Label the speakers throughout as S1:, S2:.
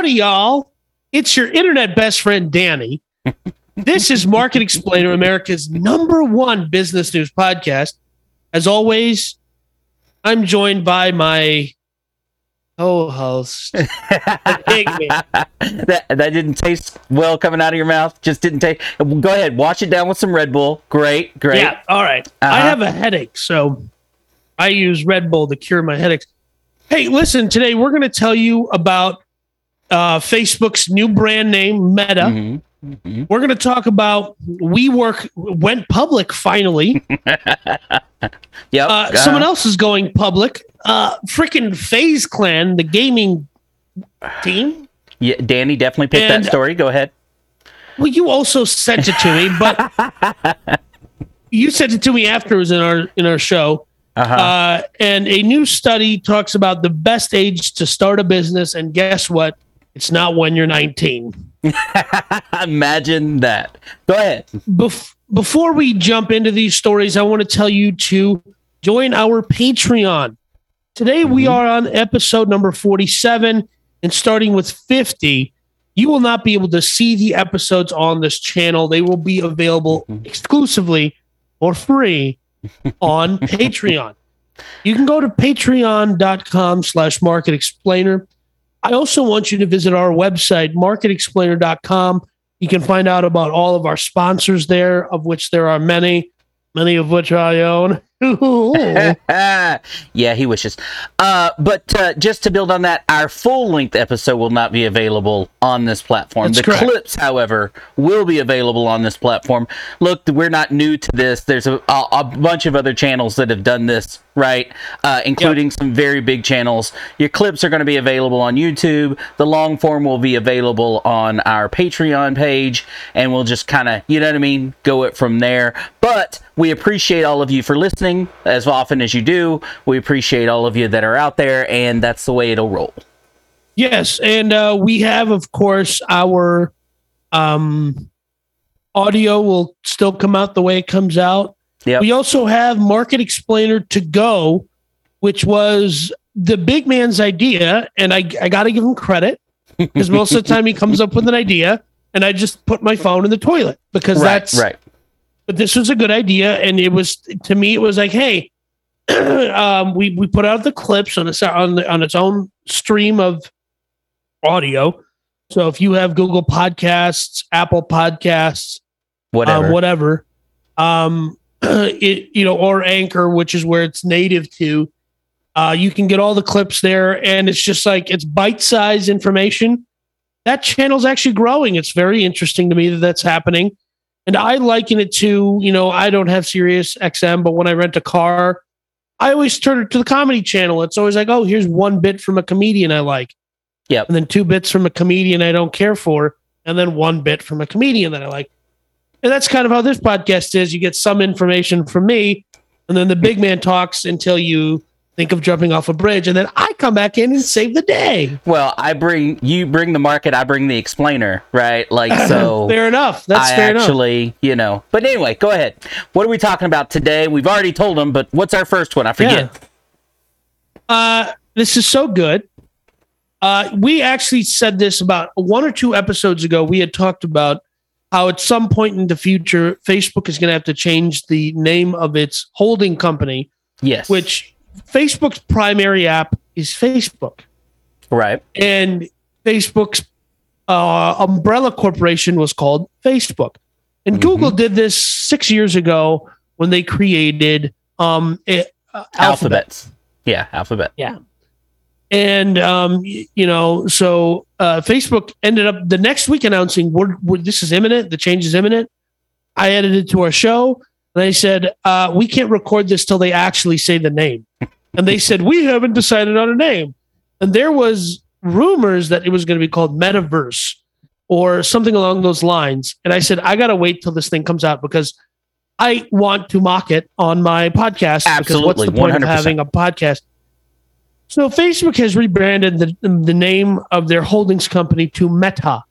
S1: Howdy, y'all. It's your internet best friend, Danny. this is Market Explainer, America's number one business news podcast. As always, I'm joined by my co-host, the big man.
S2: that that didn't taste well coming out of your mouth. Just didn't taste. Go ahead, wash it down with some Red Bull. Great, great.
S1: Yeah, all right. I
S2: Uh-huh.
S1: have a headache, so I use Red Bull to cure my headaches. Hey, listen, today we're going to tell you about uh, Facebook's new brand name, Meta.
S2: Mhm, mhm.
S1: We're going to talk about WeWork went public finally.
S2: Yep.
S1: Uh, someone else is going public. Uh, freaking FaZe Clan, the gaming team.
S2: Yeah, Danny definitely picked
S1: And-
S2: that story. Go ahead.
S1: Well, you also sent it to me, but you sent it to me after it was in our in our show.
S2: Uh-huh.
S1: Uh, and a new study talks about the best age to start a business. And guess what? It's not when you're 19.
S2: Imagine that. Go ahead.
S1: Bef- before we jump into these stories, I want to tell you to join our Patreon. Today, we mm-hmm. are on episode number 47, and starting with 50, you will not be able to see the episodes on this channel. They will be available mm-hmm. exclusively or free on Patreon. You can go to patreon.com slash market explainer. I also want you to visit our website, marketexplainer.com. You can find out about all of our sponsors there, of which there are many, many of which I own.
S2: yeah, he wishes. Uh, but uh, just to build on that, our full length episode will not be available on this platform.
S1: That's
S2: the
S1: correct.
S2: clips, however, will be available on this platform. Look, we're not new to this. There's a, a, a bunch of other channels that have done this, right? Uh, including some very big channels. Your clips are going to be available on YouTube. The long form will be available on our Patreon page, and we'll just kind of, you know what I mean, go it from there. But we appreciate all of you for listening as often as you do. We appreciate all of you that are out there, and that's the way it'll roll.
S1: Yes, and uh, we have, of course, our um, audio will still come out the way it comes out.
S2: Yep.
S1: We also have Market Explainer to go, which was the big man's idea, and I I got to give him credit because most of the time he comes up with an idea, and I just put my phone in the toilet because
S2: right,
S1: that's
S2: right.
S1: But this was a good idea and it was to me it was like hey um, we we put out the clips on its on the, on its own stream of audio. So if you have google podcasts apple podcasts
S2: Whatever.
S1: um, whatever um it you know or anchor which is where it's native to uh you can get all the clips there and it's just like it's bite-sized information. That channel's actually growing. It's very interesting to me that that's happening and i liken it to you know i don't have Sirius xm but when i rent a car i always turn it to the comedy channel it's always like oh here's one bit from a comedian i like
S2: Yeah.
S1: and then two bits from a comedian i don't care for and then one bit from a comedian that i like and that's kind of how this podcast is. You get some information from me, and then the big man talks until you think of jumping off a bridge, and then I come back in and save the day.
S2: well, I bring you bring the market, I bring the explainer, right? Like so.
S1: fair enough. That's
S2: I
S1: fair enough.
S2: actually, you know. But anyway, go ahead. What are we talking about today? We've already told them, but what's our first one? I forget.
S1: Uh, this is so good. Uh, we actually said this about one or two episodes ago. We had talked about how at some point in the future, Facebook is going to have to change the name of its holding company,
S2: Yes.
S1: which Facebook's primary app is Facebook.
S2: right.
S1: and Facebook's uh, umbrella corporation was called Facebook. And
S2: Mhm.
S1: Google did this six years ago when they created um, a- uh, Alphabet.
S2: Alphabets. Yeah, alphabet. Yeah.
S1: And um, y- you know, so uh, Facebook ended up the next week announcing we're, we're, this is imminent. The change is imminent. I added it to our show, and they said uh, we can't record this till they actually say the name. and they said we haven't decided on a name. And there was rumors that it was going to be called Metaverse or something along those lines. And I said I got to wait till this thing comes out because I want to mock it on my podcast. Because what's
S2: Absolutely,
S1: the point of
S2: 100%.
S1: having a podcast? So Facebook has rebranded the, the name of their holdings company to Meta.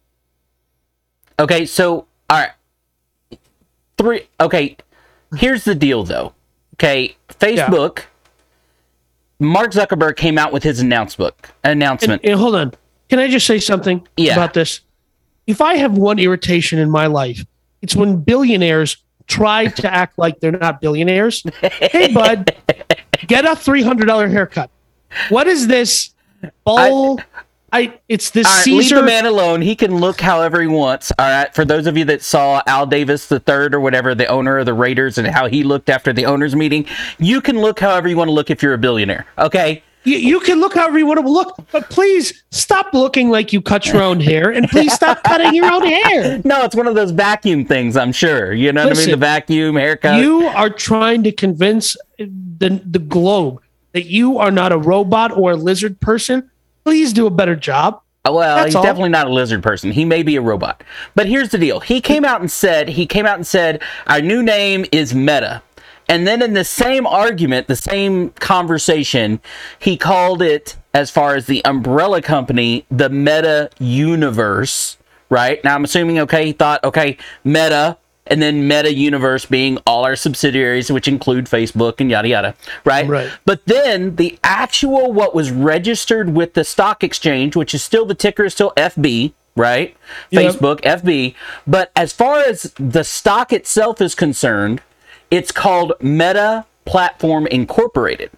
S2: Okay, so all right. Three okay. Here's the deal though. Okay, Facebook Mark Zuckerberg came out with his announcement
S1: And,
S2: announcement.
S1: and hold on. Can I just say something
S2: Yeah.
S1: about this? If I have one irritation in my life, it's when billionaires try to act like they're not billionaires. hey, bud, get a three hundred dollar haircut. What is this bull? I, it's this
S2: right, leave
S1: Caesar.
S2: the man alone. He can look however he wants. All right. For those of you that saw Al Davis the third or whatever, the owner of the Raiders, and how he looked after the owners meeting, you can look however you want to look if you're a billionaire. Okay.
S1: You, you can look however you want to look, but please stop looking like you cut your own hair, and please stop cutting your own hair.
S2: No, it's one of those vacuum things. I'm sure. You know what I mean? The vacuum haircut.
S1: You are trying to convince the the globe that you are not a robot or a lizard person. Please do a better job.
S2: Uh, well,
S1: That's
S2: he's
S1: all.
S2: definitely not a lizard person. He may be a robot. But here's the deal. He came out and said, he came out and said, our new name is Meta. And then in the same argument, the same conversation, he called it, as far as the umbrella company, the Meta Universe, right? Now I'm assuming, okay, he thought, okay, Meta, and then Meta Universe being all our subsidiaries, which include Facebook and yada yada, right?
S1: Right.
S2: But then the actual what was registered with the stock exchange, which is still the ticker is still FB, right?
S1: Yep.
S2: Facebook FB. But as far as the stock itself is concerned, it's called Meta Platform Incorporated.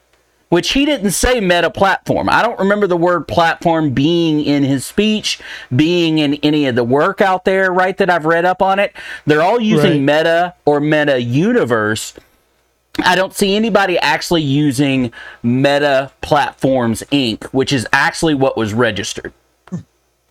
S2: Which he didn't say meta platform. I don't remember the word platform being in his speech, being in any of the work out there, right? That I've read up on it. They're all using
S1: Right.
S2: meta or meta universe I don't see anybody actually using Meta Platforms Inc., which is actually what was registered.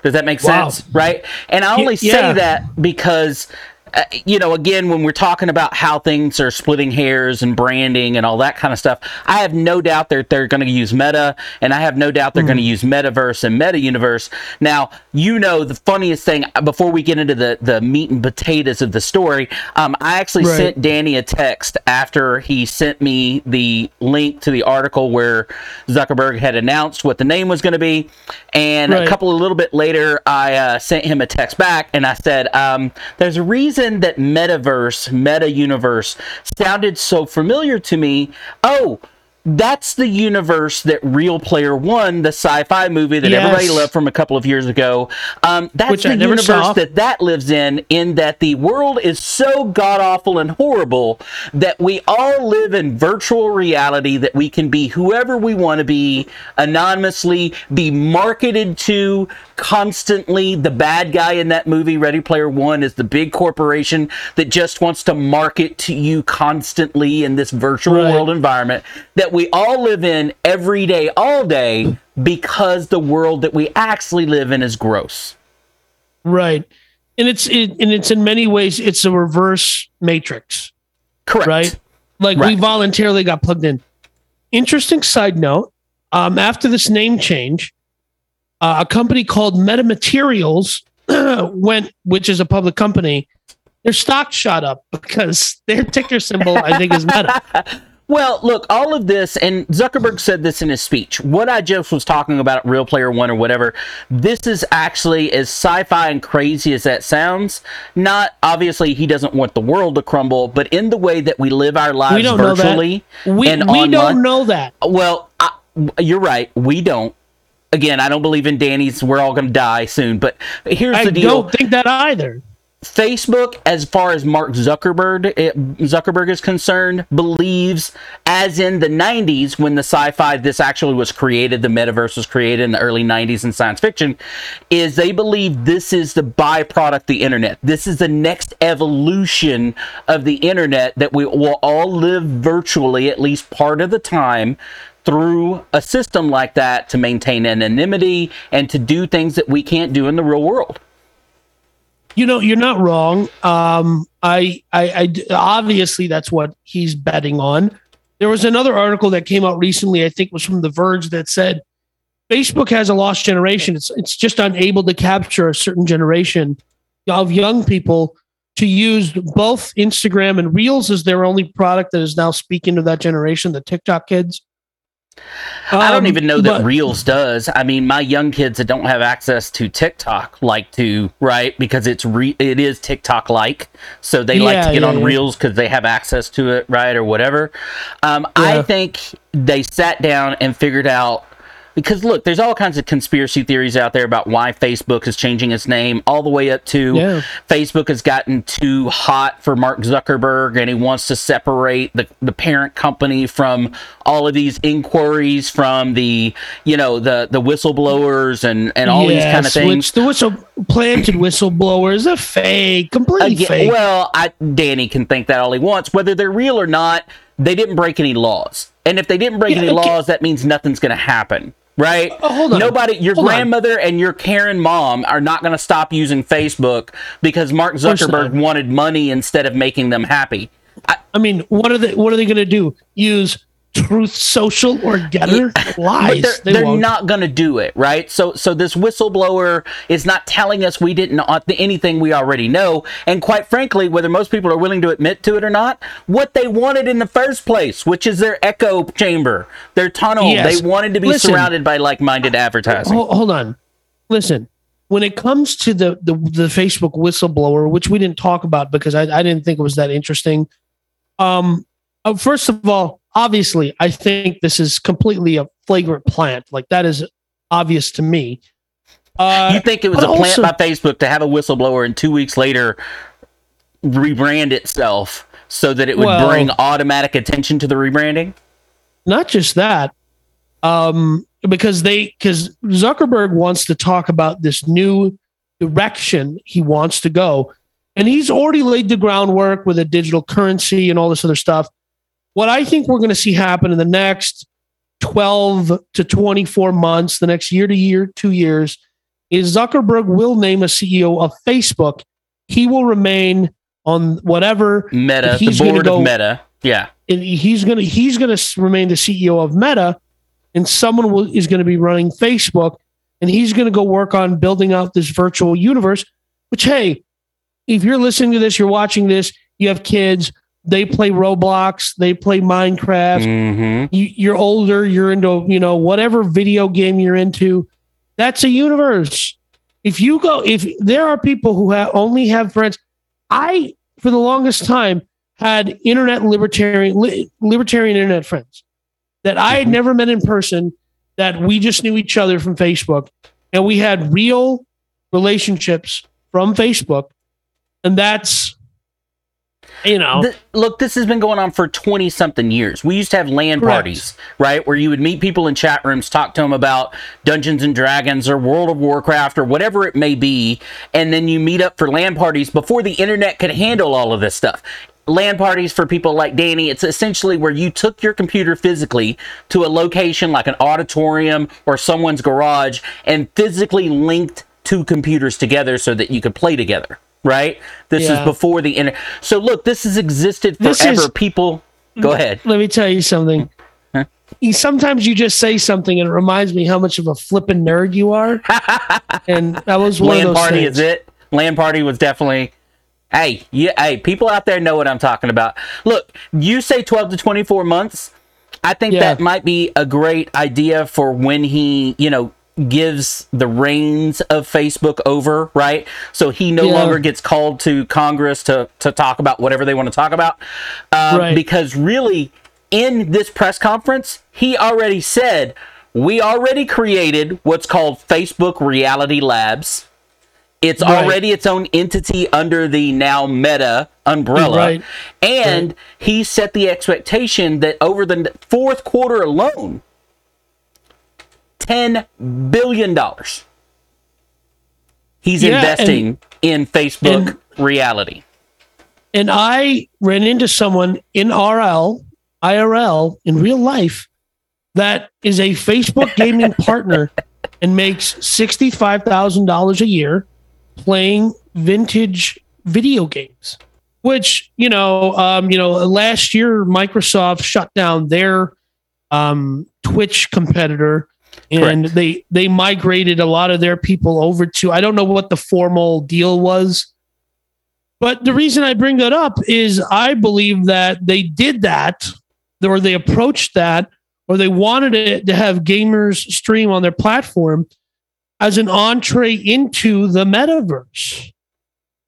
S2: Does that make
S1: Wow.
S2: sense? Right? And I only
S1: yeah.
S2: say that because, uh, you know, again, when we're talking about how things are splitting hairs and branding and all that kind of stuff, I have no doubt that they're going to use Meta, and I have no doubt they're going to use Metaverse and Meta Universe. Now, you know, the funniest thing before we get into the the meat and potatoes of the story, um, I actually
S1: Right.
S2: sent Danny a text after he sent me the link to the article where Zuckerberg had announced what the name was going to be, and a couple a little bit later, I uh, sent him a text back and I said, um, "There's a reason that metaverse, meta universe sounded so familiar to me. Oh." That's the universe that Real Player One, the sci-fi movie that
S1: Yes.
S2: everybody loved from a couple of years ago. Um, that's
S1: Which
S2: the universe
S1: saw.
S2: that that lives in. In that the world is so god awful and horrible that we all live in virtual reality. That we can be whoever we want to be anonymously, be marketed to constantly. The bad guy in that movie, Ready Player One, is the big corporation that just wants to market to you constantly in this virtual
S1: Right.
S2: world environment that we all live in every day, all day, because the world that we actually live in is gross.
S1: Right. And it's it, and it's in many ways it's a reverse matrix,
S2: Correct.
S1: right? Like we voluntarily got plugged in. Interesting side note. Um, after this name change, uh, a company called Metamaterials went, which is a public company, their stock shot up because their ticker symbol, I think, is Meta.
S2: Well, look, all of this, and Zuckerberg said this in his speech. What I just was talking about, Real Player One or whatever, this is actually as sci fi and crazy as that sounds. Not obviously, he doesn't want the world to crumble, but in the way that we live our lives
S1: We don't know that.
S2: virtually
S1: We,
S2: and
S1: we
S2: online.
S1: don't know that.
S2: Well, I, you're right. We don't. Again, I don't believe in Danny's. We're all going to die soon. But here's
S1: I
S2: the deal.
S1: I don't think that either.
S2: Facebook, as far as Mark Zuckerberg it, Zuckerberg is concerned, believes, as in the '90s when the sci-fi this actually was created, the metaverse was created in the early '90s in science fiction, is they believe this is the byproduct, the internet. This is the next evolution of the internet that we will all live virtually at least part of the time through a system like that to maintain anonymity and to do things that we can't do in the real world.
S1: You know, you're not wrong. Um, i i obviously that's what he's betting on. There was another article that came out recently. I think was from The Verge that said Facebook has a lost generation. It's it's just unable to capture a certain generation of young people to use both Instagram and Reels as their only product that is now speaking to that generation, the TikTok kids.
S2: I don't
S1: Um,
S2: even know that
S1: but-
S2: Reels does. I mean, my young kids that don't have access to TikTok like to, right? Because it's re- it is TikTok like, so they like to get
S1: yeah,
S2: on
S1: yeah.
S2: Reels because they have access to it, right, or whatever. Um,
S1: Yeah.
S2: I think they sat down and figured out because look, there's all kinds of conspiracy theories out there about why Facebook is changing its name, all the way up to
S1: Yeah.
S2: Facebook has gotten too hot for Mark Zuckerberg and he wants to separate the, the parent company from all of these inquiries from the you know the the whistleblowers and and all these kind of
S1: Yes,
S2: things.
S1: Which the whistle planted whistleblowers is a fake, completely
S2: Again,
S1: fake.
S2: well, I, Danny can think that all he wants, whether they're real or not. They didn't break any laws, and if they didn't break
S1: Yeah,
S2: any
S1: okay.
S2: laws, that means nothing's going to happen, right?
S1: Oh, hold on.
S2: Nobody, your
S1: Hold on.
S2: grandmother and your Karen mom are not going to stop using Facebook because Mark. Zuckerberg wanted money instead of making them happy. I,
S1: I mean, what are they? What are they going to do? Use Truth Social or Gettr?
S2: but
S1: Lies.
S2: they're,
S1: They
S2: they're
S1: won't.
S2: going to do it, right? So, so this whistleblower is not telling us we didn't anything we already know, and quite frankly, whether most people are willing to admit to it or not, what they wanted in the first place, which is their echo chamber, their tunnel,
S1: Yes.
S2: they wanted to be
S1: Listen.
S2: surrounded by like-minded advertising.
S1: Hold, hold on. Listen, when it comes to the, the the Facebook whistleblower, which we didn't talk about because I, I didn't think it was that interesting. Um, uh, first of all, obviously, I think this is completely a flagrant plant. Like that is obvious to me. Uh,
S2: you think it was a plant
S1: also-
S2: by Facebook to have a whistleblower and two weeks later rebrand itself so that it would
S1: Well-
S2: bring automatic attention to the rebranding?
S1: not just that um because they because zuckerberg wants to talk about this new direction he wants to go and he's already laid the groundwork with a digital currency and all this other stuff what i think we're going to see happen in the next 12 to 24 months the next year to year two years is zuckerberg will name a ceo of facebook he will remain on whatever
S2: Meta,
S1: He's gonna
S2: board
S1: go-
S2: of Meta. Yeah.
S1: and he's gonna he's gonna remain the CEO of Meta, and someone will, is going to be running Facebook, and he's going to go work on building out this virtual universe. Which hey, if you're listening to this, you're watching this, you have kids, they play Roblox, they play Minecraft.
S2: Mm-hmm.
S1: You, you're older, you're into you know whatever video game you're into. That's a universe. If you go, if there are people who have only have friends, I for the longest time had internet libertarian li, libertarian internet friends that I had
S2: Mhm.
S1: never met in person. That we just knew each other from Facebook, and we had real relationships from Facebook, and that's you know
S2: Th- look, this has been going on for 20 something years. We used to have LAN
S1: Correct.
S2: parties, right? Where you would meet people in chat rooms, talk to them about Dungeons and Dragons or World of Warcraft or whatever it may be. And then you meet up for LAN parties before the internet could handle all of this stuff. LAN parties for people like Danny, it's essentially where you took your computer physically to a location like an auditorium or someone's garage and physically linked two computers together so that you could play together, right? This
S1: Yeah.
S2: is before the internet. So look, this has existed forever.
S1: is-
S2: People, go ahead.
S1: let me tell you something.
S2: Huh?
S1: Sometimes you just say something and it reminds me how much of a flippin' nerd you are. and that was one
S2: LAN
S1: of those
S2: party
S1: things.
S2: is it? LAN party was definitely. Hey, yeah, hey, people out there know what I'm talking about. Look, you say 12 to 24 months. I think
S1: Yeah.
S2: that might be a great idea for when he, you know, gives the reins of Facebook over, right? So he no
S1: Yeah.
S2: longer gets called to Congress to to talk about whatever they want to talk about. Um,
S1: Right.
S2: Because really, in this press conference, he already said we already created what's called Facebook Reality Labs. It's
S1: Right.
S2: already its own entity under the now Meta umbrella.
S1: Right.
S2: And he set the expectation that over the fourth quarter alone, $10 billion he's
S1: Yeah,
S2: investing in Facebook
S1: and-
S2: reality.
S1: And I ran into someone in RL, IRL, in real life, that is a Facebook gaming partner and makes $65,000 a year playing vintage video games. Which, you know, um, you know, last year Microsoft shut down their um, Twitch competitor and they they migrated a lot of their people over to I don't know what the formal deal was but the reason I bring that up is I believe that they did that, or they approached that, or they wanted it to have gamers stream on their platform as an entree into the metaverse.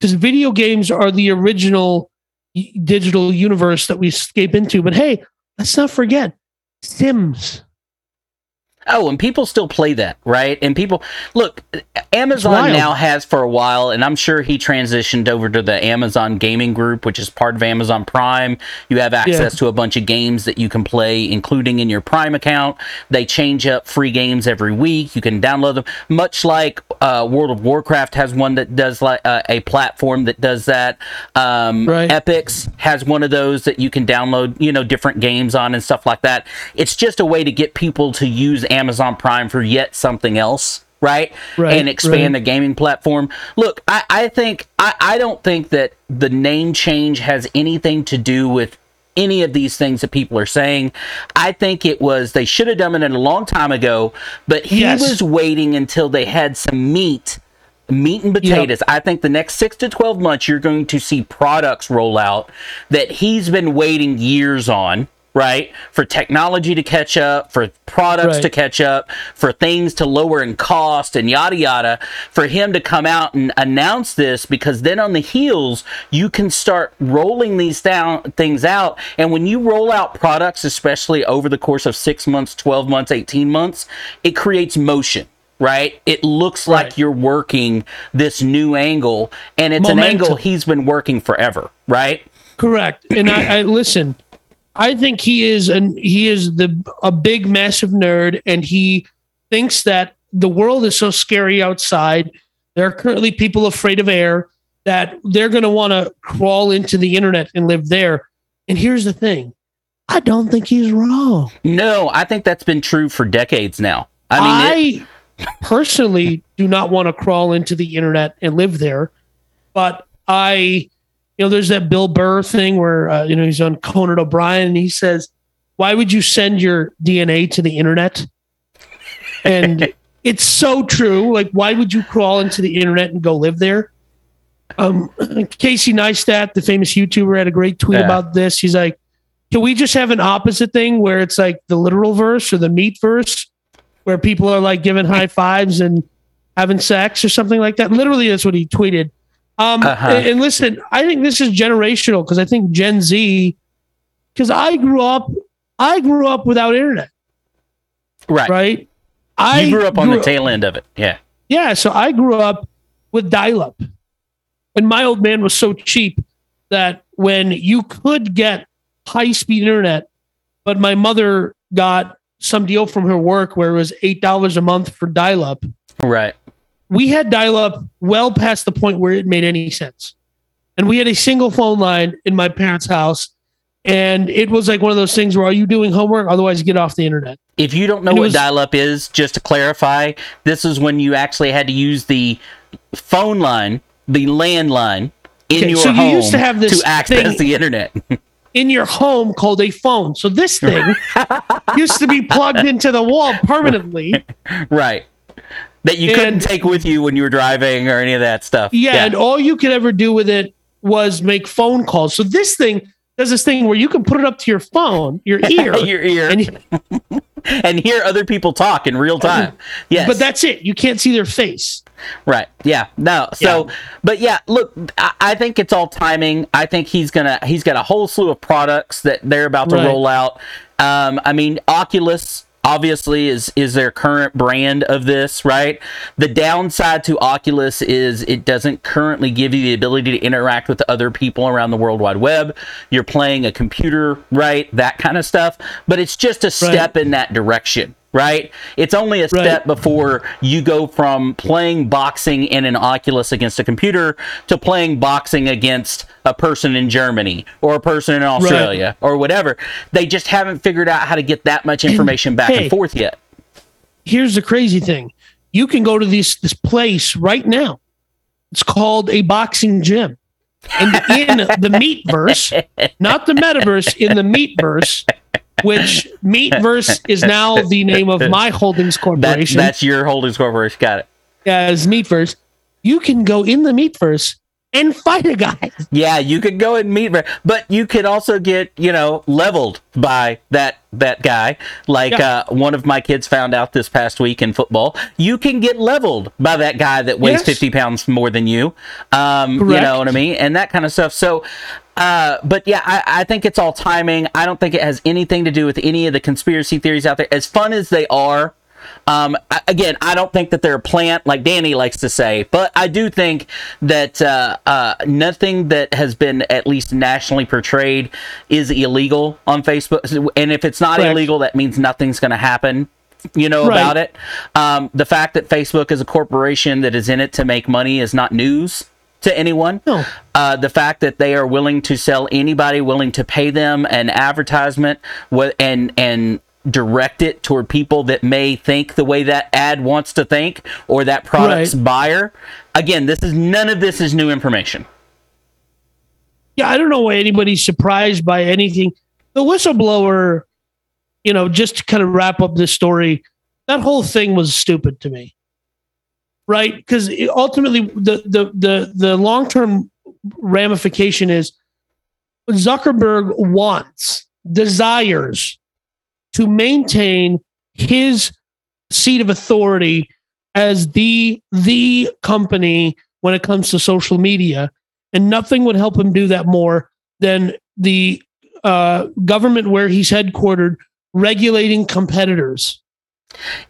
S1: Because video games are the original digital universe that we escape into. But hey, let's not forget Sims.
S2: Oh, and people still play that, right? And people look, Amazon now has for a while, and I'm sure he transitioned over to the Amazon Gaming Group, which is part of Amazon Prime. You have access yeah. to a bunch of games that you can play, including in your Prime account. They change up free games every week. You can download them, much like uh, World of Warcraft has one that does like uh, a platform that does that. Um, right. Epix has one of those that you can download, you know, different games on and stuff like that. It's just a way to get people to use Amazon Prime for yet something else. Right? right and expand right. the gaming platform. Look, I, I think I, I don't think that the name change has anything to do with any of these things that people are saying. I think it was they should have done it a long time ago, but he yes. was waiting until they had some meat, meat and potatoes. Yep. I think the next six to twelve months you're going to see products roll out that he's been waiting years on right? For technology to catch up, for products right. to catch up, for things to lower in cost and yada yada, for him to come out and announce this because then on the heels you can start rolling these down things out and when you roll out products especially over the course of 6 months, 12 months, 18 months, it creates motion right? It looks right. like you're working this new angle, and it's Momentum. an angle he's been working forever, right?
S1: Correct. And I, I listen. I think he is and he is the a big massive nerd and he thinks that the world is so scary outside. There are currently people afraid of air that they're going to want to crawl into the internet and live there. And here's the thing. I don't think he's wrong.
S2: No, I think that's been true for decades now. I
S1: mean, I it... personally do not want to crawl into the internet and live there, but I you know, there's that Bill Burr thing where uh, you know he's on Conan O'Brien and he says, "Why would you send your DNA to the internet?" And it's so true. Like, why would you crawl into the internet and go live there? Um, Casey Neistat, the famous YouTuber, had a great tweet yeah. about this. He's like, "Can we just have an opposite thing where it's like the literal verse or the meat verse, where people are like giving high fives and having sex or something like that?" Literally, that's what he tweeted. Um, uh-huh. and, and listen, I think this is generational because I think Gen Z, because I grew up, I grew up without internet.
S2: Right.
S1: Right.
S2: I you grew up on grew the tail end of it. Yeah.
S1: Yeah. So I grew up with dial up. And my old man was so cheap that when you could get high speed internet, but my mother got some deal from her work where it was $8 a month for dial up.
S2: Right
S1: we had dial up well past the point where it made any sense. And we had a single phone line in my parents' house. And it was like one of those things where are you doing homework? Otherwise, get off the internet.
S2: If you don't know what dial up is, just to clarify, this is when you actually had to use the phone line, the landline in okay, your so home you used to, have this to access the internet.
S1: in your home called a phone. So this thing used to be plugged into the wall permanently.
S2: Right that you and, couldn't take with you when you were driving or any of that stuff.
S1: Yeah, yeah, and all you could ever do with it was make phone calls. So this thing does this thing where you can put it up to your phone, your ear,
S2: your ear, and, and, hear other people talk in real time. Yes,
S1: but that's it. You can't see their face.
S2: Right. Yeah. No. So, yeah. but yeah, look, I, I, think it's all timing. I think he's gonna he's got a whole slew of products that they're about to right. roll out. Um, I mean, Oculus obviously is is their current brand of this right? The downside to oculus is it doesn't currently give you the ability to interact with other people around the world wide web. You're playing a computer right? That kind of stuff. But it's just a step right. in that direction right? It's only a step right. before you go from playing boxing in an Oculus against a computer to playing boxing against a person in Germany or a person in Australia right. or whatever. They just haven't figured out how to get that much information and, back hey, and forth yet.
S1: Here's the crazy thing. You can go to this this place right now. It's called a boxing gym. And in the meatverse, not the metaverse, in the meatverse, which Meatverse is now the name of my holdings corporation.
S2: That, that's your holdings corporation. Got it.
S1: As Meatverse, you can go in the Meatverse and fight a guy.
S2: Yeah, you could go and meet, but you could also get you know leveled by that that guy. Like yeah. uh, one of my kids found out this past week in football, you can get leveled by that guy that weighs yes. fifty pounds more than you. Um, you know what I mean, and that kind of stuff. So. Uh, but yeah, I, I think it's all timing. I don't think it has anything to do with any of the conspiracy theories out there. As fun as they are, Um, again, I don't think that they're a plant like Danny likes to say, but I do think that uh, uh, nothing that has been at least nationally portrayed is illegal on Facebook. And if it's not
S1: Correct.
S2: illegal, that means nothing's going to happen. You know
S1: Right.
S2: about it. Um, the fact that Facebook is a corporation that is in it to make money is not news to anyone.
S1: No.
S2: Uh, the fact that they are willing to sell anybody willing to pay them an advertisement wh- and and direct it toward people that may think the way that ad wants to think or that product's
S1: Right.
S2: buyer. Again, this is none of this is new information.
S1: Yeah, I don't know why anybody's surprised by anything. The whistleblower, you know, just to kind of wrap up this story, that whole thing was stupid to me. Right? Because ultimately the the the the long-term ramification is Zuckerberg wants, desires to maintain his seat of authority as the the company when it comes to social media and nothing would help him do that more than the uh, government where he's headquartered regulating competitors.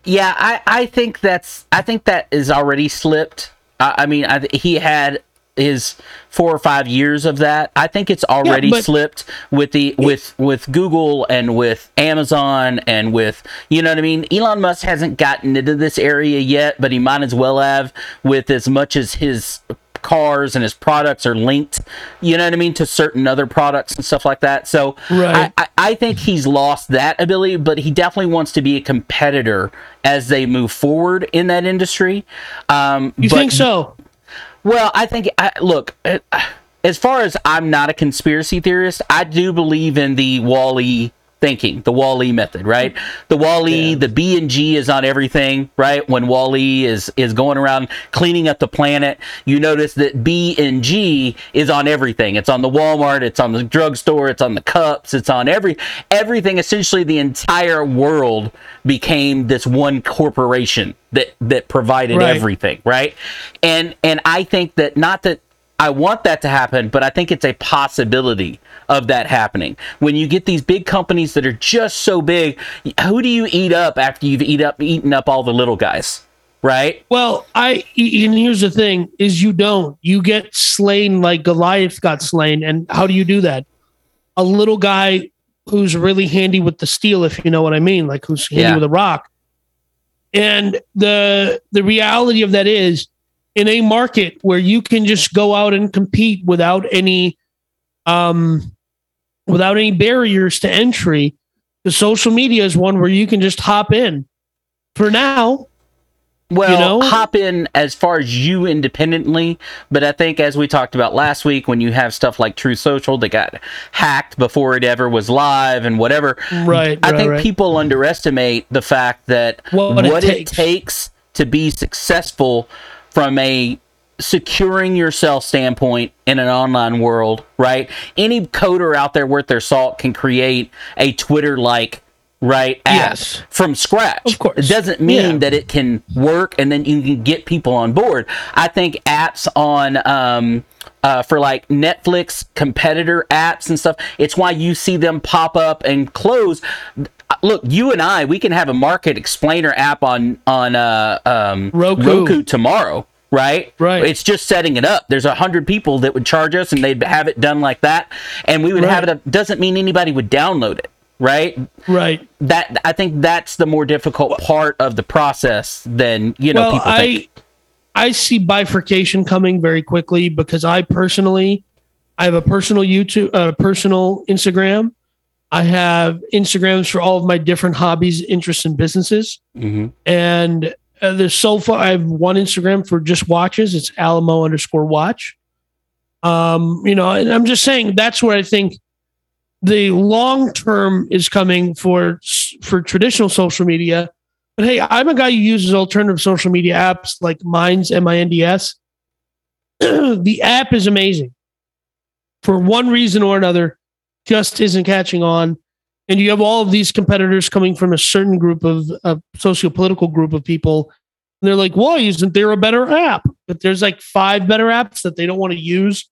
S2: Yeah, I, I think that's I think that is already slipped. I, I mean, I, he had his four or five years of that. I think it's already
S1: but-
S2: slipped with the with with Google and with Amazon and with you know what I mean. Elon Musk hasn't gotten into this area yet, but he might as well have with as much as his cars and his products are linked you know what i mean to certain other products and stuff like that so
S1: Right.
S2: I, I, I think he's lost that ability but he definitely wants to be a competitor as they move forward in that industry um
S1: You think so?
S2: Well, I think I, look, uh, as far as I'm not a conspiracy theorist, I do believe in the WALL-E thinking, the WALL-E method, right? The WALL-E,
S1: Yeah.
S2: the B and G is on everything, right? When WALL-E is is going around cleaning up the planet, you notice that B and G is on everything. It's on the Walmart, it's on the drugstore, it's on the cups, it's on every everything. Essentially, the entire world became this one corporation that that provided
S1: Right.
S2: everything, right? And and I think that not that I want that to happen, but I think it's a possibility of that happening. When you get these big companies that are just so big, who do you eat up after you've eat up eaten up all the little guys? Right?
S1: Well, I and here's the thing: is you don't. You get slain like Goliath got slain, and how do you do that? A little guy who's really handy with the steel, if you know what I mean, like who's handy
S2: Yeah.
S1: with a rock. And the the reality of that is, in a market where you can just go out and compete without any, um, without any barriers to entry, the social media is one where you can just hop in. For now,
S2: Well, you
S1: know?
S2: hop in as far as you independently, but I think as we talked about last week, when you have stuff like True Social that got hacked before it ever was live and whatever,
S1: right?
S2: I
S1: right,
S2: think
S1: right.
S2: people underestimate the fact that
S1: What
S2: what,
S1: it
S2: it,
S1: takes.
S2: takes. to be successful from a securing yourself standpoint in an online world, right? Any coder out there worth their salt can create a Twitter like right
S1: Yes.
S2: from scratch.
S1: Of course.
S2: It doesn't mean
S1: Yeah.
S2: that it can work and then you can get people on board. I think apps on um uh, for like Netflix competitor apps and stuff, it's why you see them pop up and close. Look, you and I, we can have a market explainer app on on uh, um,
S1: Roku.
S2: tomorrow, right?
S1: Right.
S2: It's just setting it up. There's a hundred people that would charge us, and they'd have it done like that, and we would have it. Up. Doesn't mean anybody would download it, right?
S1: Right.
S2: that I think that's the more difficult part of the process than you know
S1: well,
S2: people
S1: I
S2: think.
S1: I see bifurcation coming very quickly because I personally I have a personal YouTube, a personal Instagram. I have Instagrams for all of my different hobbies, interests, and businesses.
S2: hmm
S1: And uh, there's so far I have one Instagram for just watches. It's Alamo underscore watch. Um, you know, and I'm just saying that's where I think the long term is coming for for traditional social media. But hey, I'm a guy who uses alternative social media apps like Minds, M I N D S. the app is amazing. For one reason or another, just isn't catching on. And you have all of these competitors coming from a certain group of a socio-political group of people. And they're like, why isn't there a better app? But there's like five better apps that they don't want to use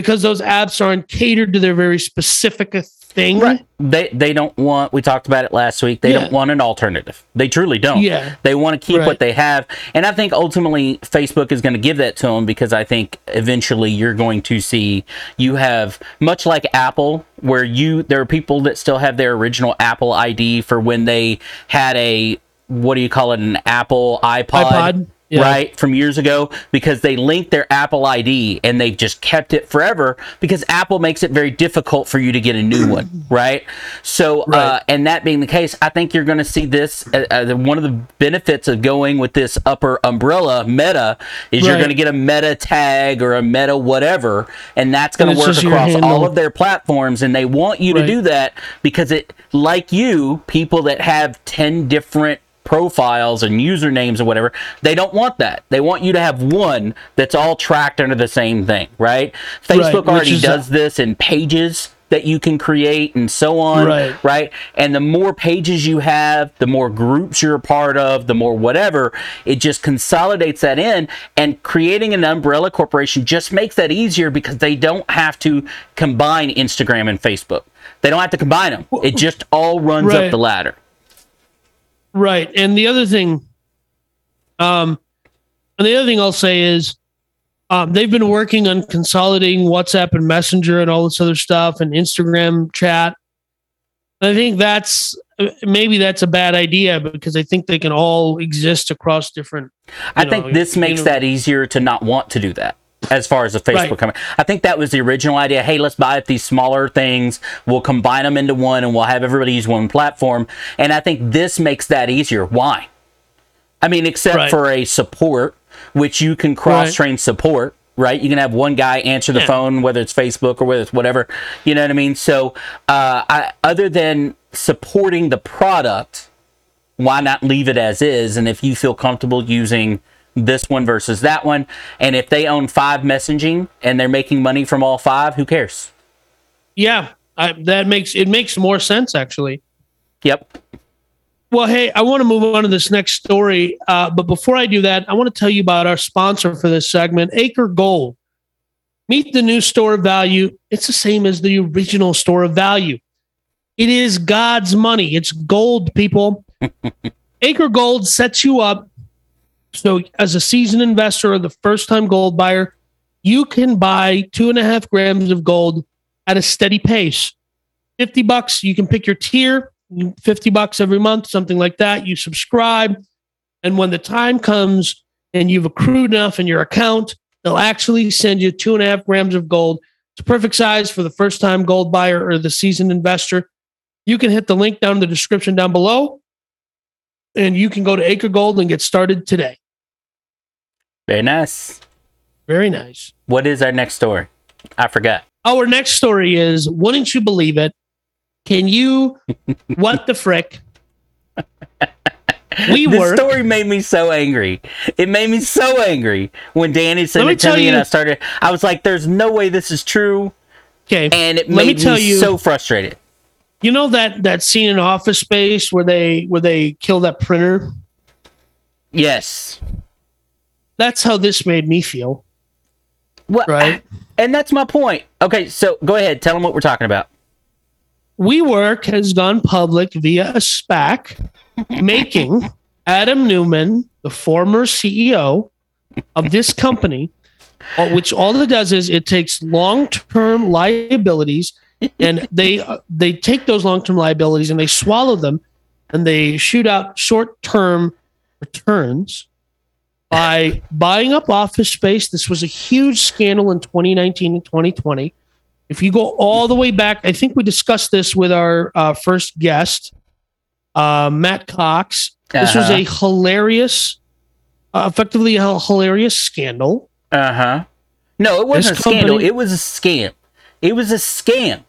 S1: because those apps aren't catered to their very specific thing.
S2: Right. They they don't want. We talked about it last week. They
S1: Yeah.
S2: don't want an alternative. They truly don't.
S1: Yeah.
S2: They want to keep
S1: Right.
S2: what they have, and I think ultimately Facebook is going to give that to them because I think eventually you're going to see you have much like Apple, where you there are people that still have their original Apple ID for when they had a what do you call it an Apple iPod.
S1: iPod, yeah.
S2: Right from years ago because they linked their Apple ID and they've just kept it forever because Apple makes it very difficult for you to get a new one, right? So, uh, and that being the case, I think you're going to see this. Uh, uh, one of the benefits of going with this upper umbrella Meta is you're going to get a Meta tag or a Meta whatever, and that's going to work across all of their platforms. And they want you
S1: Right.
S2: to do that because it, like you, people that have ten different profiles and usernames or whatever they don't want that. They want you to have one that's all tracked under the same thing right? Facebook
S1: which
S2: already does this in pages that you can create and so on
S1: Right.
S2: right? And the more pages you have the more groups you're a part of the more whatever it just consolidates that in. And creating an umbrella corporation just makes that easier because they don't have to combine instagram and facebook. They don't have to combine them it just all runs
S1: Right.
S2: up the ladder
S1: Right. And the other thing, um, and the other thing I'll say is, um, they've been working on consolidating WhatsApp and Messenger and all this other stuff and Instagram chat. I think that's maybe that's a bad idea because I think they can all exist across different.
S2: I
S1: you
S2: think this makes
S1: know-
S2: that easier to not want to do that as far as the Facebook
S1: Right.
S2: coming. I think that was the original idea. Hey, let's buy up these smaller things. We'll combine them into one and we'll have everybody use one platform. And I think this makes that easier. Why? I mean, except
S1: Right.
S2: for a support, which you can cross train support, right? You can have one guy answer the
S1: Yeah.
S2: phone, whether it's Facebook or whether it's whatever. You know what I mean? So, uh, I, other than supporting the product, why not leave it as is? And if you feel comfortable using this one versus that one, and if they own five messaging and they're making money from all five, who cares?
S1: Yeah, I, that makes it makes more sense actually.
S2: Yep.
S1: Well, hey, I want to move on to this next story. Uh, but before I do that, I want to tell you about our sponsor for this segment, Acre Gold. Meet the new store of value. It's the same as the original store of value. It is God's money. It's gold, people. Acre Gold sets you up so, as a seasoned investor or the first time gold buyer, you can buy two and a half grams of gold at a steady pace. 50 bucks, you can pick your tier, 50 bucks every month, something like that. You subscribe. And when the time comes and you've accrued enough in your account, they'll actually send you two and a half grams of gold. It's perfect size for the first time gold buyer or the seasoned investor. You can hit the link down in the description down below and you can go to Acre Gold and get started today.
S2: Very nice.
S1: Very nice.
S2: What is our next story? I forgot.
S1: Our next story is Wouldn't you believe it? Can you, what the frick? We
S2: this
S1: work.
S2: story made me so angry. It made me so angry when Danny
S1: me
S2: it to
S1: tell
S2: me and
S1: you-
S2: I started. I was like, "There's no way this is true,"
S1: Okay.
S2: and it
S1: Let me
S2: made
S1: tell
S2: me
S1: you-
S2: so frustrated.
S1: You know that that scene in Office Space where they where they kill that printer?
S2: Yes.
S1: That's how this made me feel.
S2: Well,
S1: Right.
S2: And that's my point. Okay, so go ahead. Tell them what we're talking about.
S1: WeWork has gone public via a SPAC, making Adam Neumann, the former CEO of this company, uh, which all it does is it takes long-term liabilities and they uh, they take those long-term liabilities and they swallow them and they shoot out short-term returns by buying up office space. This was a huge scandal in 2019 and 2020. If you go all the way back, I think we discussed this with our uh, first guest, uh, Matt Cox. This was
S2: Uh-huh.
S1: a hilarious, uh, effectively a hilarious scandal.
S2: Uh huh. No, it wasn't
S1: This
S2: a scandal.
S1: company-
S2: It was a scam. It was a scam.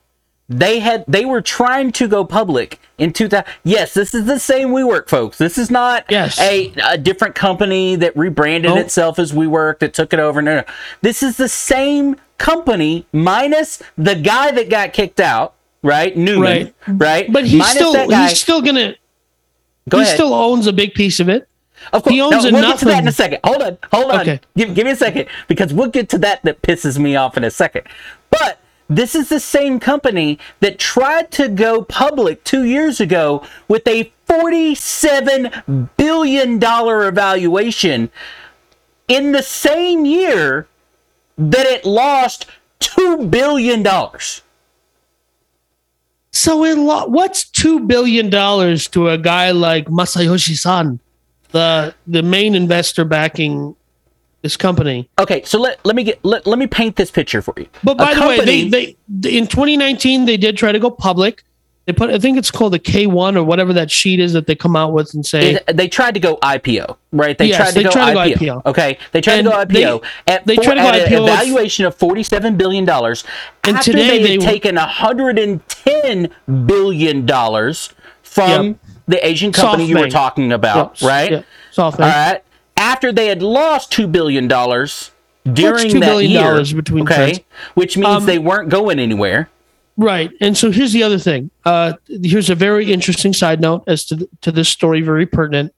S2: They had they were trying to go public in 2000. Yes, this is the same WeWork, folks. This is not
S1: Yes.
S2: a, a different company that rebranded
S1: Nope.
S2: itself as WeWork that took it over. No, no, this is the same company minus the guy that got kicked out, right? Neumann,
S1: Right.
S2: right?
S1: But he's
S2: minus
S1: still
S2: guy.
S1: he's still gonna
S2: go
S1: he
S2: ahead.
S1: still owns a big piece of it.
S2: Of course,
S1: He owns
S2: no, we'll get to that in a second. Hold on, hold on.
S1: Okay.
S2: Give, give me a second because we'll get to that. That pisses me off in a second. But this is the same company that tried to go public two years ago with a forty-seven billion dollar evaluation in the same year that it lost two billion dollars.
S1: So it lo- what's two billion dollars to a guy like Masayoshi Son, the the main investor backing this company?
S2: Okay, so let, let me get let, let me paint this picture for you.
S1: But by
S2: A
S1: the way, they, they in 2019 they did try to go public. They put I think it's called the K1 or whatever that sheet is that they come out with and say
S2: It- they tried to go IPO, right? They
S1: Yes,
S2: tried to,
S1: they
S2: go,
S1: tried to go
S2: IPO.
S1: IPO.
S2: Okay, they tried
S1: And
S2: to go IPO
S1: they-
S2: at,
S1: they
S2: four,
S1: tried to go
S2: at an
S1: IPO of-
S2: evaluation of forty-seven billion dollars.
S1: And
S2: After
S1: today
S2: they had taken hundred and ten billion dollars from
S1: Yep.
S2: the Asian company you were talking about,
S1: Yep,
S2: right?
S1: yeah, SoftBank.
S2: All right. After they had lost two billion dollars during
S1: $2
S2: that
S1: billion
S2: year,
S1: between
S2: okay, which means
S1: Um,
S2: they weren't going anywhere.
S1: Right. And so here's the other thing. Uh, here's a very interesting side note as to, th- to this story, very pertinent.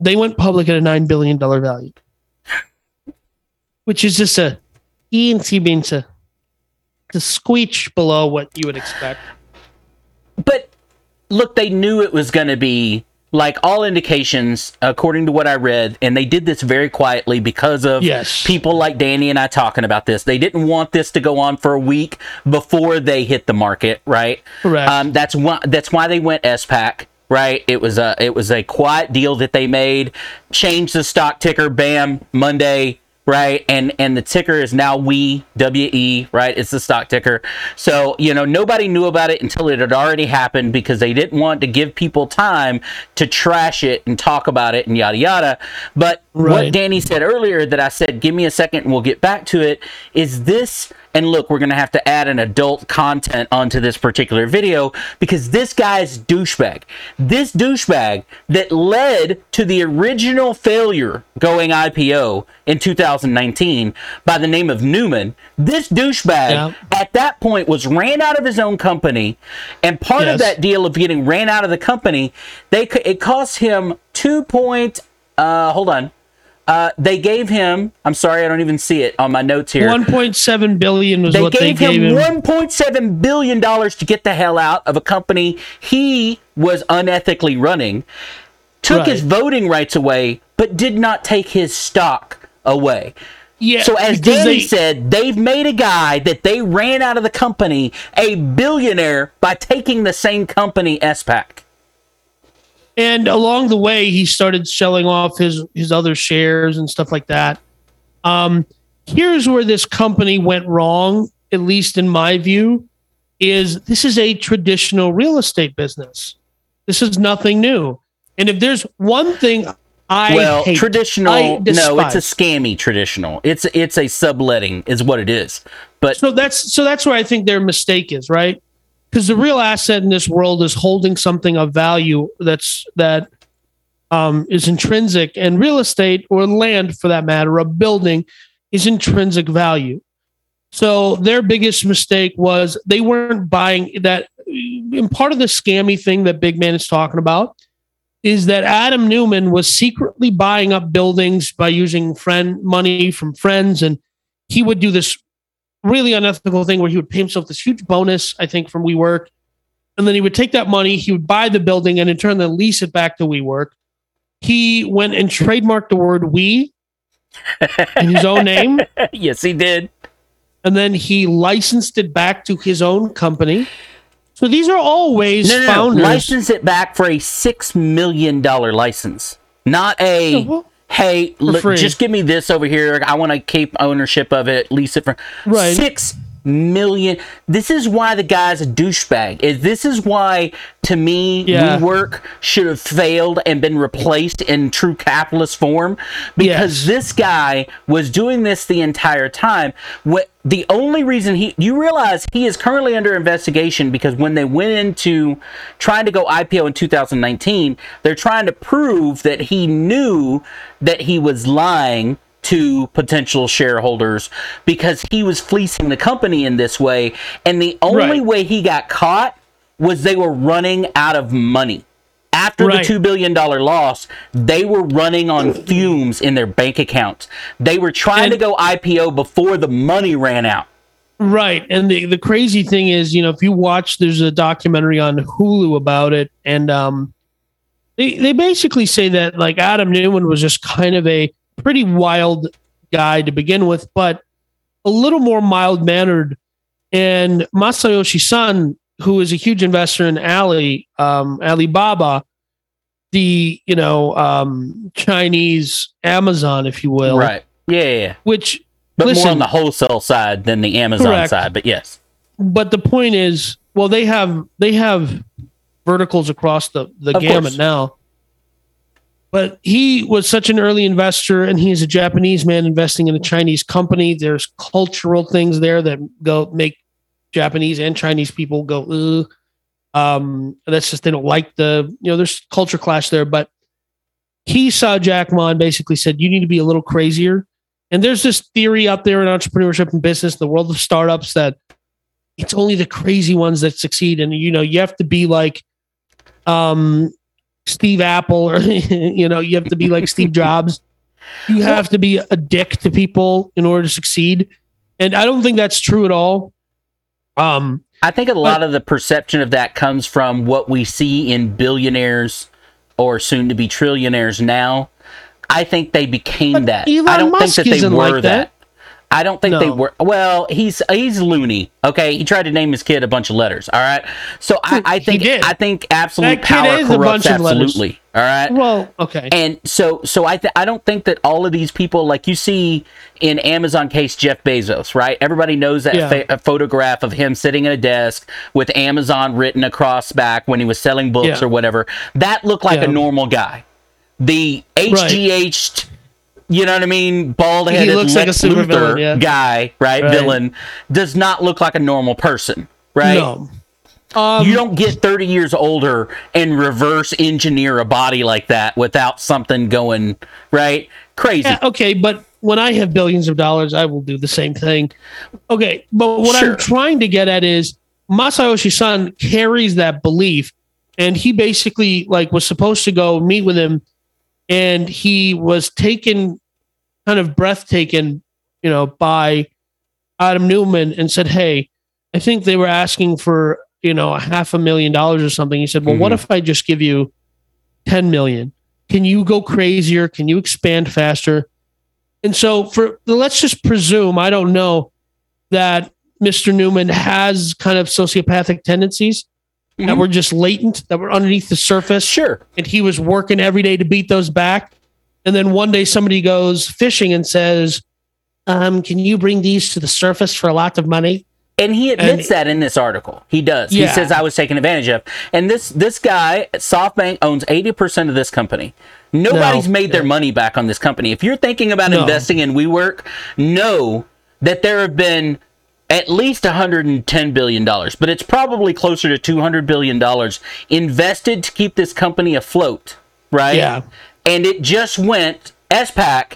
S1: They went public at a $9 billion value, which is just a eensy beensy, the squeech below what you would expect.
S2: but look, they knew it was going to be like all indications, according to what I read, and they did this very quietly because of
S1: Yes.
S2: people like Danny and I talking about this. They didn't want this to go on for a week before they hit the market, right?
S1: Correct.
S2: Um, that's why that's why they went SPAC. Right, it was a it was a quiet deal that they made. Changed the stock ticker, bam, Monday, right? And and the ticker is now we W E, right? It's the stock ticker. So you know nobody knew about it until it had already happened because they didn't want to give people time to trash it and talk about it and yada yada. But what Danny said earlier that I said, give me a second and we'll get back to it. Is this and look, we're gonna have to add an adult content onto this particular video because this guy's douchebag. This douchebag that led to the original failure going IPO in 2019 by the name of Neumann. This douchebag
S1: Yeah.
S2: at that point was ran out of his own company, and part of that deal of getting ran out of the company, they it cost him two point. Uh, hold on. Uh, they gave him. I'm sorry, I don't even see it on my notes here.
S1: 1.7 billion was
S2: they
S1: what
S2: gave,
S1: they gave
S2: him,
S1: him.
S2: 1.7 billion dollars to get the hell out of a company he was unethically running. Took his voting rights away, but did not take his stock away.
S1: Yeah.
S2: So as Danny
S1: they-
S2: said, they've made a guy that they ran out of the company a billionaire by taking the same company SPAC.
S1: And along the way he started selling off his his other shares and stuff like that um here's where this company went wrong at least in my view is this is a traditional real estate business this is nothing new and if there's one thing i
S2: well,
S1: hate,
S2: traditional. No, it's a scammy traditional. It's it's a subletting, is what it is. But
S1: so that's so that's where i think their mistake is right because the real asset in this world is holding something of value that's that um, is intrinsic and real estate or land for that matter a building is intrinsic value. So their biggest mistake was they weren't buying that and part of the scammy thing that big man is talking about is that adam neumann was secretly buying up buildings by using friend money from friends and he would do this really unethical thing where he would pay himself this huge bonus, I think, from WeWork. And then he would take that money, he would buy the building and in turn then lease it back to WeWork. He went and trademarked the word we in his own name.
S2: yes, he did.
S1: And then he licensed it back to his own company. So these are all ways
S2: No, no, no.
S1: founders.
S2: License it back for a six million dollar license, not a.
S1: Yeah, well,
S2: hey, look,
S1: free.
S2: just give me this over here. I want to keep ownership of it, lease it for
S1: Right.
S2: six million. This is why the guy's a douchebag. Is this is why to me
S1: Yeah.
S2: WeWork should have failed and been replaced in true capitalist form because
S1: Yes.
S2: this guy was doing this the entire time. What the only reason he you realize he is currently under investigation because when they went into trying to go IPO in 2019, they're trying to prove that he knew that he was lying to potential shareholders because he was fleecing the company in this way and the only
S1: Right.
S2: way he got caught was they were running out of money After
S1: Right.
S2: the $2 billion loss, they were running on fumes in their bank accounts. They were trying
S1: And-
S2: to go IPO before the money ran out.
S1: Right. And the, the crazy thing is, you know, if you watch, there's a documentary on Hulu about it. And um, they, they basically say that like Adam Neumann was just kind of a pretty wild guy to begin with, but a little more mild mannered. And Masayoshi Son, who is a huge investor in Ali, um, Alibaba, the, you know, um, Chinese Amazon, if you will,
S2: Right. Yeah, yeah, yeah.
S1: which
S2: But more on the wholesale side than the Amazon
S1: Correct.
S2: side. But yes.
S1: but the point is, well, they have they have verticals across the the
S2: Of
S1: gamut
S2: course.
S1: now. But he was such an early investor, and he's a Japanese man investing in a Chinese company. There's cultural things there that go make Japanese and Chinese people go, Ugh. um, that's just they don't like the you know there's culture clash there. But he saw Jack Ma and basically said, you need to be a little crazier. And there's this theory out there in entrepreneurship and business, the world of startups, that it's only the crazy ones that succeed. And you know, you have to be like um Steve Apple or you know, you have to be like Steve Jobs. You have to be a dick to people in order to succeed. And I don't think that's true at all. Um
S2: I think a lot of the perception of that comes from what we see in billionaires or soon to be trillionaires now. I think they became that.
S1: Elon
S2: I don't
S1: Musk
S2: think that they were
S1: like
S2: that.
S1: that.
S2: I don't think they were. Well, he's he's loony. Okay, he tried to name his kid a bunch of letters. All right, so I, I think. I think absolute power corrupts
S1: bunch of letters.
S2: absolutely. All right,
S1: well, okay.
S2: and so so I th- I don't think that all of these people like you see in Amazon case Jeff Bezos, right? Everybody knows that
S1: Yeah.
S2: fa- a photograph of him sitting at a desk with Amazon written across back when he was selling books
S1: Yeah.
S2: or whatever. That looked like
S1: Yeah.
S2: a normal guy. The HGH you know what I mean, bald headed
S1: looks like a
S2: Lex
S1: super
S2: Luthor
S1: villain, yeah.
S2: guy, right?
S1: Right.
S2: Villain does not look like a normal person, right?
S1: No. Um,
S2: you don't get 30 years older and reverse engineer a body like that without something going right crazy
S1: Yeah, okay, but when I have billions of dollars, I will do the same thing. Okay, but what
S2: Sure.
S1: I'm trying to get at is Masayoshi Son carries that belief, and he basically like was supposed to go meet with him, and he was taken, kind of breathtaken, you know, by Adam Neumann, and said, "Hey, I think they were asking for you know a half a million dollars or something." He said, "Well, what
S2: Mhm.
S1: if I just give you ten million? Can you go crazier? Can you expand faster?" And so for let's just presume, I don't know that Mr. Neumann has kind of sociopathic tendencies that
S2: Mhm.
S1: were just latent, that were underneath the surface,
S2: sure
S1: and he was working every day to beat those back. And then one day somebody goes fishing and says, um, can you bring these to the surface for a lot of money?
S2: and he admits
S1: And-
S2: that in this article he does he says i was taken advantage of and this this guy softbank owns 80% of this company nobody's
S1: No.
S2: made their money back on this company if you're thinking about
S1: No.
S2: investing in WeWork know that there have been at least 110 billion dollars but it's probably closer to 200 billion dollars invested to keep this company afloat right
S1: Yeah.
S2: and it just went SPAC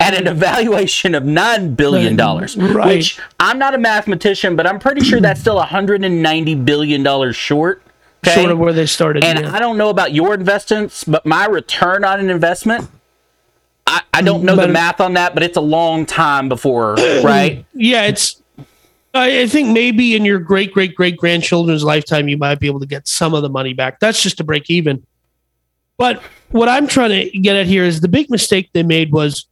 S2: at an evaluation of nine billion dollars,
S1: Right.
S2: which I'm not a mathematician, but I'm pretty sure that's still 190 billion dollars short. okay?
S1: Sort of where they started.
S2: And
S1: yeah.
S2: I don't know about your investments, but my return on an investment, I, I don't know
S1: But-
S2: the math on that, but it's a long time before, right?
S1: yeah, it's. I, I think maybe in your great great great grandchildren's lifetime, you might be able to get some of the money back. That's just to break even. But what I'm trying to get at here is the big mistake they made was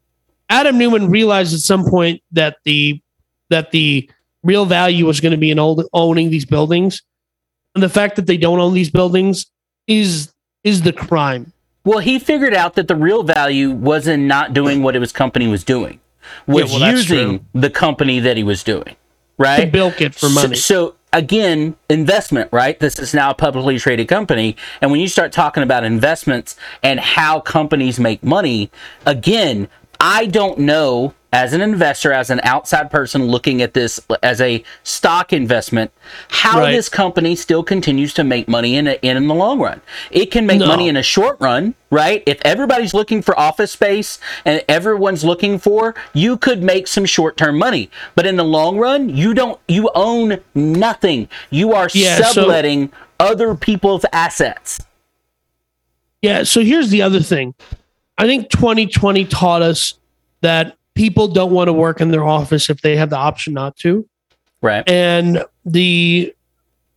S1: Adam Neumann realized at some point that the that the real value was going to be in old, owning these buildings, and the fact that they don't own these buildings is is the crime.
S2: Well, he figured out that the real value was in not doing what his company was doing, was
S1: well,
S2: using the company that he was doing,
S1: To
S2: right?
S1: bilk it for
S2: So-
S1: money.
S2: So, again, investment, right? This is now a publicly traded company. And when you start talking about investments and how companies make money, again, I don't know as an investor, as an outside person looking at this as a stock investment, how
S1: Right.
S2: this company still continues to make money in, a, in the long run. It can make
S1: No.
S2: money in a short run, right? If everybody's looking for office space and everyone's looking for, you could make some short-term money. But in the long run, you don't you own nothing. You are
S1: Yeah, so-
S2: subletting other people's assets.
S1: Yeah. So here's the other thing. I think 2020 taught us that people don't want to work in their office if they have the option not to.
S2: Right.
S1: And the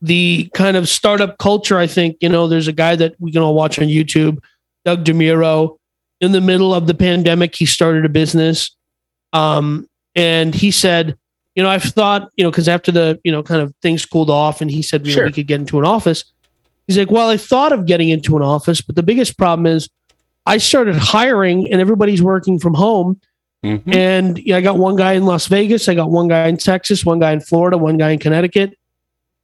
S1: the kind of startup culture, I think, you know, there's a guy that we can all watch on YouTube, Doug DeMuro. In the middle of the pandemic, he started a business. Um, and he said, you know, I've thought, you know, because after the, you know, kind of things cooled off and he said, you
S2: Sure.
S1: know, we could get into an office. He's like, well, I thought of getting into an office, but the biggest problem is I started hiring and everybody's working from home.
S2: Mhm.
S1: And yeah, I got one guy in Las Vegas, I got one guy in Texas, one guy in Florida, one guy in Connecticut.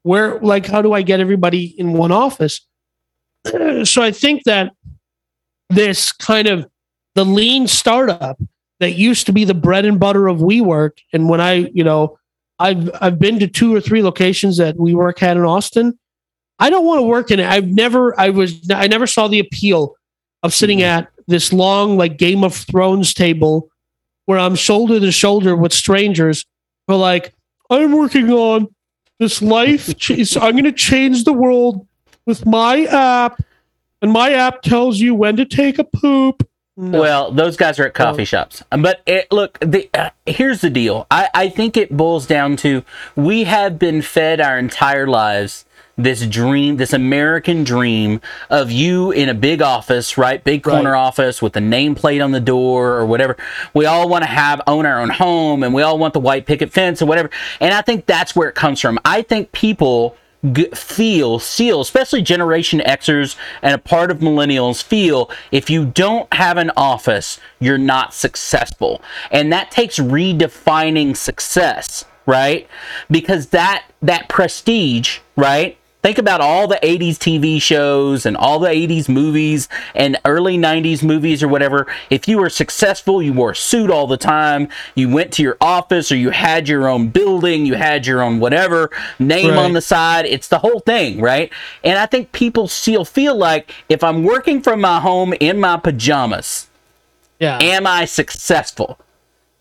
S1: Where, like, how do I get everybody in one office? so I think that this kind of the lean startup that used to be the bread and butter of WeWork, and when I, you know, I've I've been to two or three locations that WeWork had in Austin. I don't want to work in it. I've never, I was, I never saw the appeal of sitting at this long, like Game of Thrones table where I'm shoulder to shoulder with strangers who are like, I'm working on this life. ch- I'm going to change the world with my app, and my app tells you when to take a poop. No.
S2: Well, those guys are at coffee shops. But it, look, the, uh, here's the deal. I, I think it boils down to we have been fed our entire lives this dream, this American dream of you in a big office, right? Big corner
S1: Right.
S2: office with a nameplate on the door or whatever. We all want to have own our own home and we all want the white picket fence or whatever. And I think that's where it comes from. I think people g- feel, seal, especially Generation Xers and a part of millennials feel if you don't have an office, you're not successful. And that takes redefining success, right? Because that that prestige, right? Think about all the 80s TV shows and all the 80s movies and early 90s movies or whatever. If you were successful, you wore a suit all the time, you went to your office or you had your own building, you had your own whatever, name
S1: Right.
S2: on the side. It's the whole thing, right? And I think people still feel like if I'm working from my home in my pajamas,
S1: yeah.
S2: am I successful?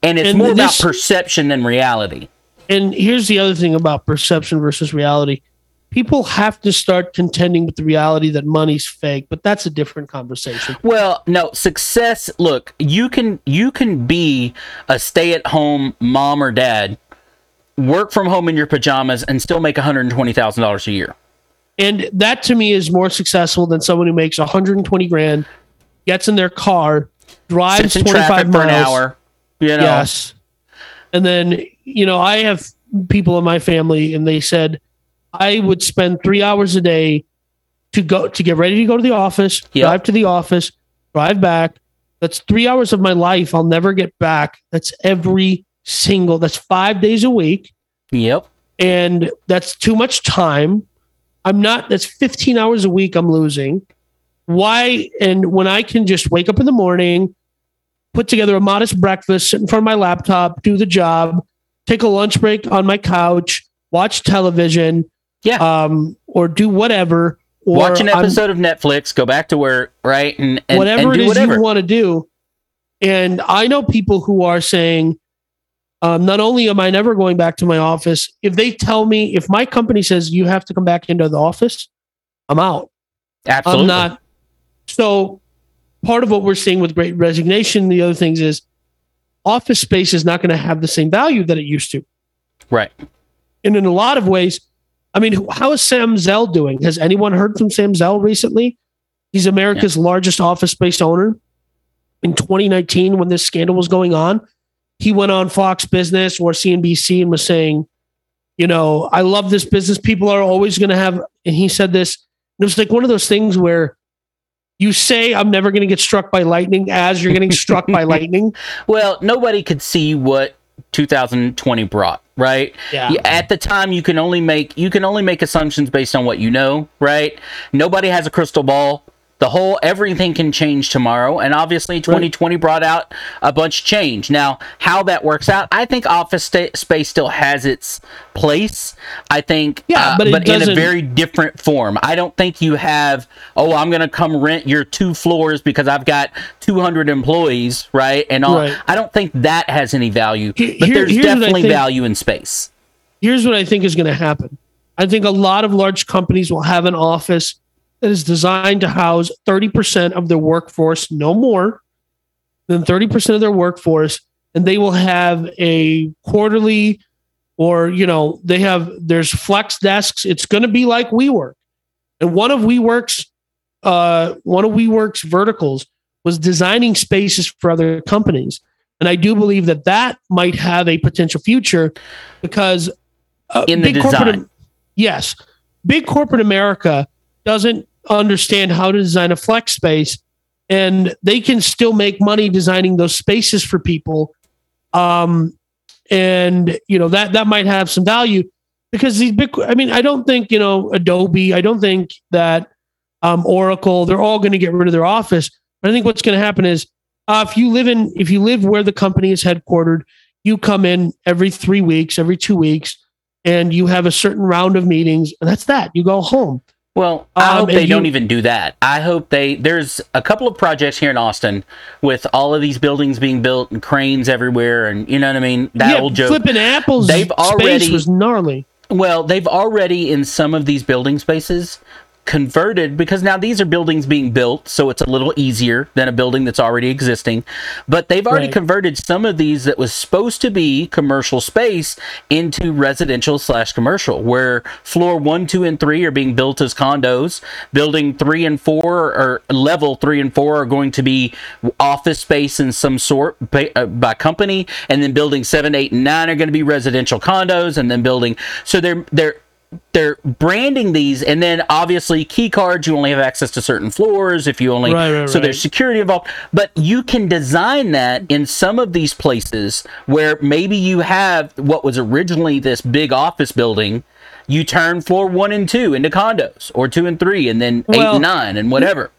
S2: And it's
S1: And
S2: more about perception than reality.
S1: and here's the other thing about perception versus reality. People have to start contending with the reality that money's fake, but that's a different conversation.
S2: Well, no, success, look, you can you can be a stay-at-home mom or dad, work from home in your pajamas and still make $120,000 a year.
S1: And that to me is more successful than someone who makes 120 grand, gets in their car, drives 25
S2: traffic
S1: miles.
S2: for an hour. You know.
S1: Yes. And then, you know, I have people in my family and they said I would spend three hours a day to go to get ready to go to the office,
S2: Yep.
S1: drive to the office, drive back. That's three hours of my life I'll never get back. That's every single, that's five days a week.
S2: Yep.
S1: And that's too much time. I'm not, that's 15 hours a week I'm losing. Why? And when I can just wake up in the morning, put together a modest breakfast, sit in front of my laptop, do the job, take a lunch break on my couch, watch television,
S2: Yeah.
S1: um, or do whatever. Or
S2: Watch an
S1: I'm-
S2: episode of Netflix, go back to work, right? And, and
S1: whatever
S2: and do
S1: is
S2: whatever.
S1: you want to do. And I know people who are saying, um, not only am I never going back to my office, if they tell me, if my company says you have to come back into the office, I'm out.
S2: Absolutely.
S1: I'm not. So, part of what we're seeing with great resignation, the other things is office space is not going to have the same value that it used to.
S2: Right.
S1: And in a lot of ways, I mean, how is Sam Zell doing? Has anyone heard from Sam Zell recently? He's America's largest office space owner. In 2019, when this scandal was going on, he went on Fox Business or CNBC and was saying, you know, I love this business. People are always going to have, and he said this. It was like one of those things where you say, I'm never going to get struck by lightning as you're getting struck by lightning.
S2: Well, nobody could see what 2020 brought, right?
S1: Yeah.
S2: At the time, you can only make you can only make assumptions based on what you know, right? Nobody has a crystal ball. The whole everything can change tomorrow, and obviously, 2020 brought out a bunch of change. Now, how that works out, I think office sta- space still has its place. I think,
S1: Yeah,
S2: uh,
S1: but it
S2: in a very different form. I don't think you have, oh, I'm going to come rent your two floors because I've got 200 employees, right? And all.
S1: Right.
S2: I don't think that has any value, but
S1: here-
S2: there's
S1: here's
S2: definitely
S1: think.
S2: value in space.
S1: here's what I think is going to happen. I think a lot of large companies will have an office that is designed to house 30% of their workforce, no more than 30% of their workforce, and they will have a quarterly or, you know, they have, there's flex desks. It's going to be like WeWork. And one of WeWork's, uh, one of WeWork's verticals was designing spaces for other companies. And I do believe that that might have a potential future because
S2: uh, in the design.
S1: Corporate, yes, big corporate America doesn't understand how to design a flex space, and they can still make money designing those spaces for people. Um, and you know that that might have some value because these big. I mean, I don't think you know Adobe. I don't think that um, Oracle. They're all going to get rid of their office. But I think what's going to happen is uh, if you live in if you live where the company is headquartered, you come in every three weeks, every two weeks, and you have a certain round of meetings, and that's that. You go home.
S2: Well, I um, hope they you, don't even do that. I hope they. There's a couple of projects here in Austin with all of these buildings being built and cranes everywhere, and you know what I mean. That
S1: yeah,
S2: old joke.
S1: Flipping apples. They've already was gnarly.
S2: Well, they've already in some of these building spaces converted because now these are buildings being built, so it's a little easier than a building that's already existing. But they've already right. converted some of these that was supposed to be commercial space into residential slash commercial, where floor one, two, and three are being built as condos. Building three and four or level three and four are going to be office space in some sort by, uh, by company, and then building seven, eight, and nine are going to be residential condos, and then building so they're they're they're branding these and then obviously key cards you only have access to certain floors if you only right, right, so right. there's security involved but you can design that in some of these places where maybe you have what was originally this big office building you turn floor one and two into condos or two and three and then well, eight and nine and whatever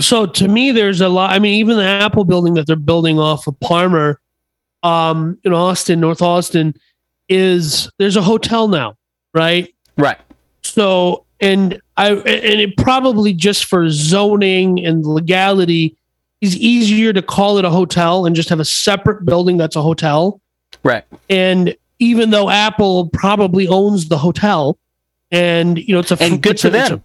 S1: so to me there's a lot i mean even the apple building that they're building off of parmer um in austin north austin is there's a hotel now, right?
S2: Right.
S1: So and I and it probably just for zoning and legality is easier to call it a hotel and just have a separate building that's a hotel.
S2: Right.
S1: And even though Apple probably owns the hotel, and you know it's a
S2: and good to them.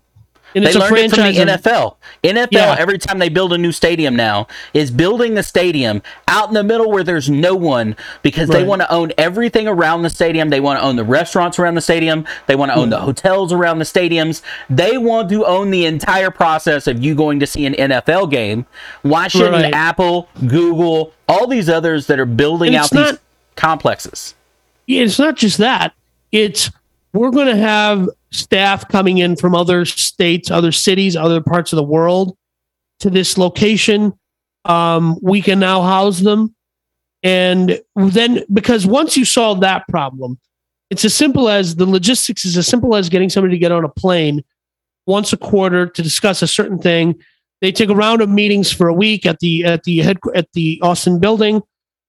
S2: And they learned it from the NFL. NFL, yeah. every time they build a new stadium now, is building the stadium out in the middle where there's no one because right. they want to own everything around the stadium. They want to own the restaurants around the stadium. They want to own hmm. the hotels around the stadiums. They want to own the entire process of you going to see an NFL game. Why shouldn't right. Apple, Google, all these others that are building out not, these complexes?
S1: It's not just that. It's we're going to have staff coming in from other states, other cities, other parts of the world to this location. Um, we can now house them. And then, because once you solve that problem, it's as simple as the logistics is as simple as getting somebody to get on a plane once a quarter to discuss a certain thing. They take a round of meetings for a week at the at the head at the Austin building,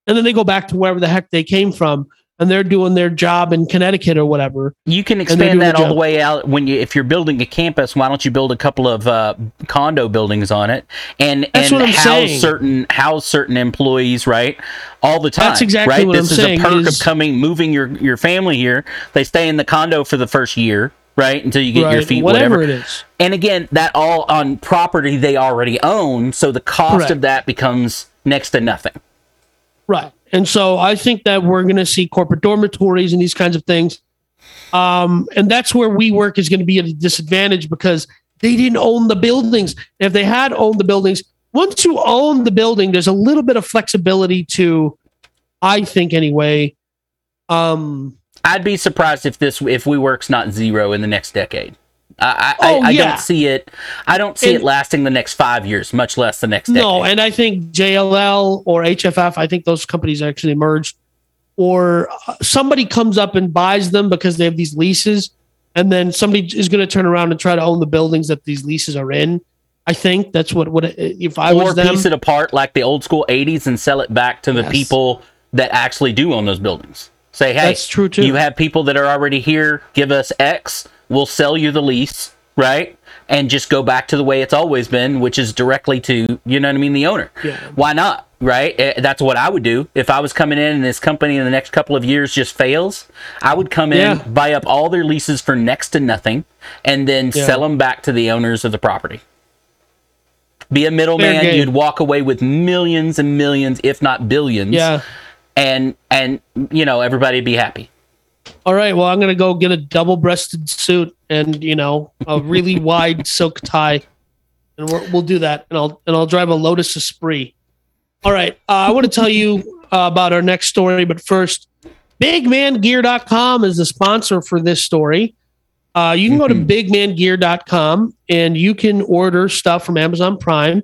S1: and then they go back to wherever the heck they came from and they're doing their job in Connecticut or whatever.
S2: You can expand that all the way out when you if you're building a campus. Why don't you build a couple of uh, condo buildings on it and That's and house saying. certain house certain employees right all the time.
S1: That's exactly
S2: right?
S1: what
S2: this
S1: I'm
S2: is
S1: saying.
S2: a perk is, of coming moving your your family here. They stay in the condo for the first year. Right until you get right, your feet, whatever. whatever.
S1: it is.
S2: And again, that all on property they already own, so the cost Correct. of that becomes next to nothing.
S1: Right. And so I think that we're going to see corporate dormitories and these kinds of things. Um, and that's where WeWork is going to be at a disadvantage because they didn't own the buildings. If they had owned the buildings, once you own the building, there's a little bit of flexibility to, I think anyway. Um,
S2: I'd be surprised if this if WeWork's not zero in the next decade. I, oh, I, I don't see it. I don't see and, it lasting the next five years, much less the next. Decade. No,
S1: and I think JLL or HFF. I think those companies actually merged, or uh, somebody comes up and buys them because they have these leases, and then somebody is going to turn around and try to own the buildings that these leases are in. I think that's what what if I
S2: or
S1: was them,
S2: piece it apart like the old school '80s and sell it back to the yes. people that actually do own those buildings. Say, hey,
S1: that's true too.
S2: You have people that are already here. Give us X we'll sell you the lease, right? And just go back to the way it's always been, which is directly to, you know what I mean, the owner. Yeah. Why not? right? Eh, That's what I would do if I was coming in and this company in the next couple of years just fails. I would come in,
S1: Yeah.
S2: buy up all their leases for next to nothing, and then
S1: Yeah.
S2: sell them back to the owners of the property. Be a middleman, you'd walk away with millions and millions, if not billions.
S1: Yeah.
S2: And and you know, everybody'd be happy.
S1: All right. Well, I'm gonna go get a double-breasted suit and you know a really wide silk tie, and we're, we'll do that. And I'll and I'll drive a Lotus Esprit. All right. Uh, I want to tell you uh, about our next story, but first, BigManGear.com is the sponsor for this story. Uh, you can go to BigManGear.com and you can order stuff from Amazon Prime,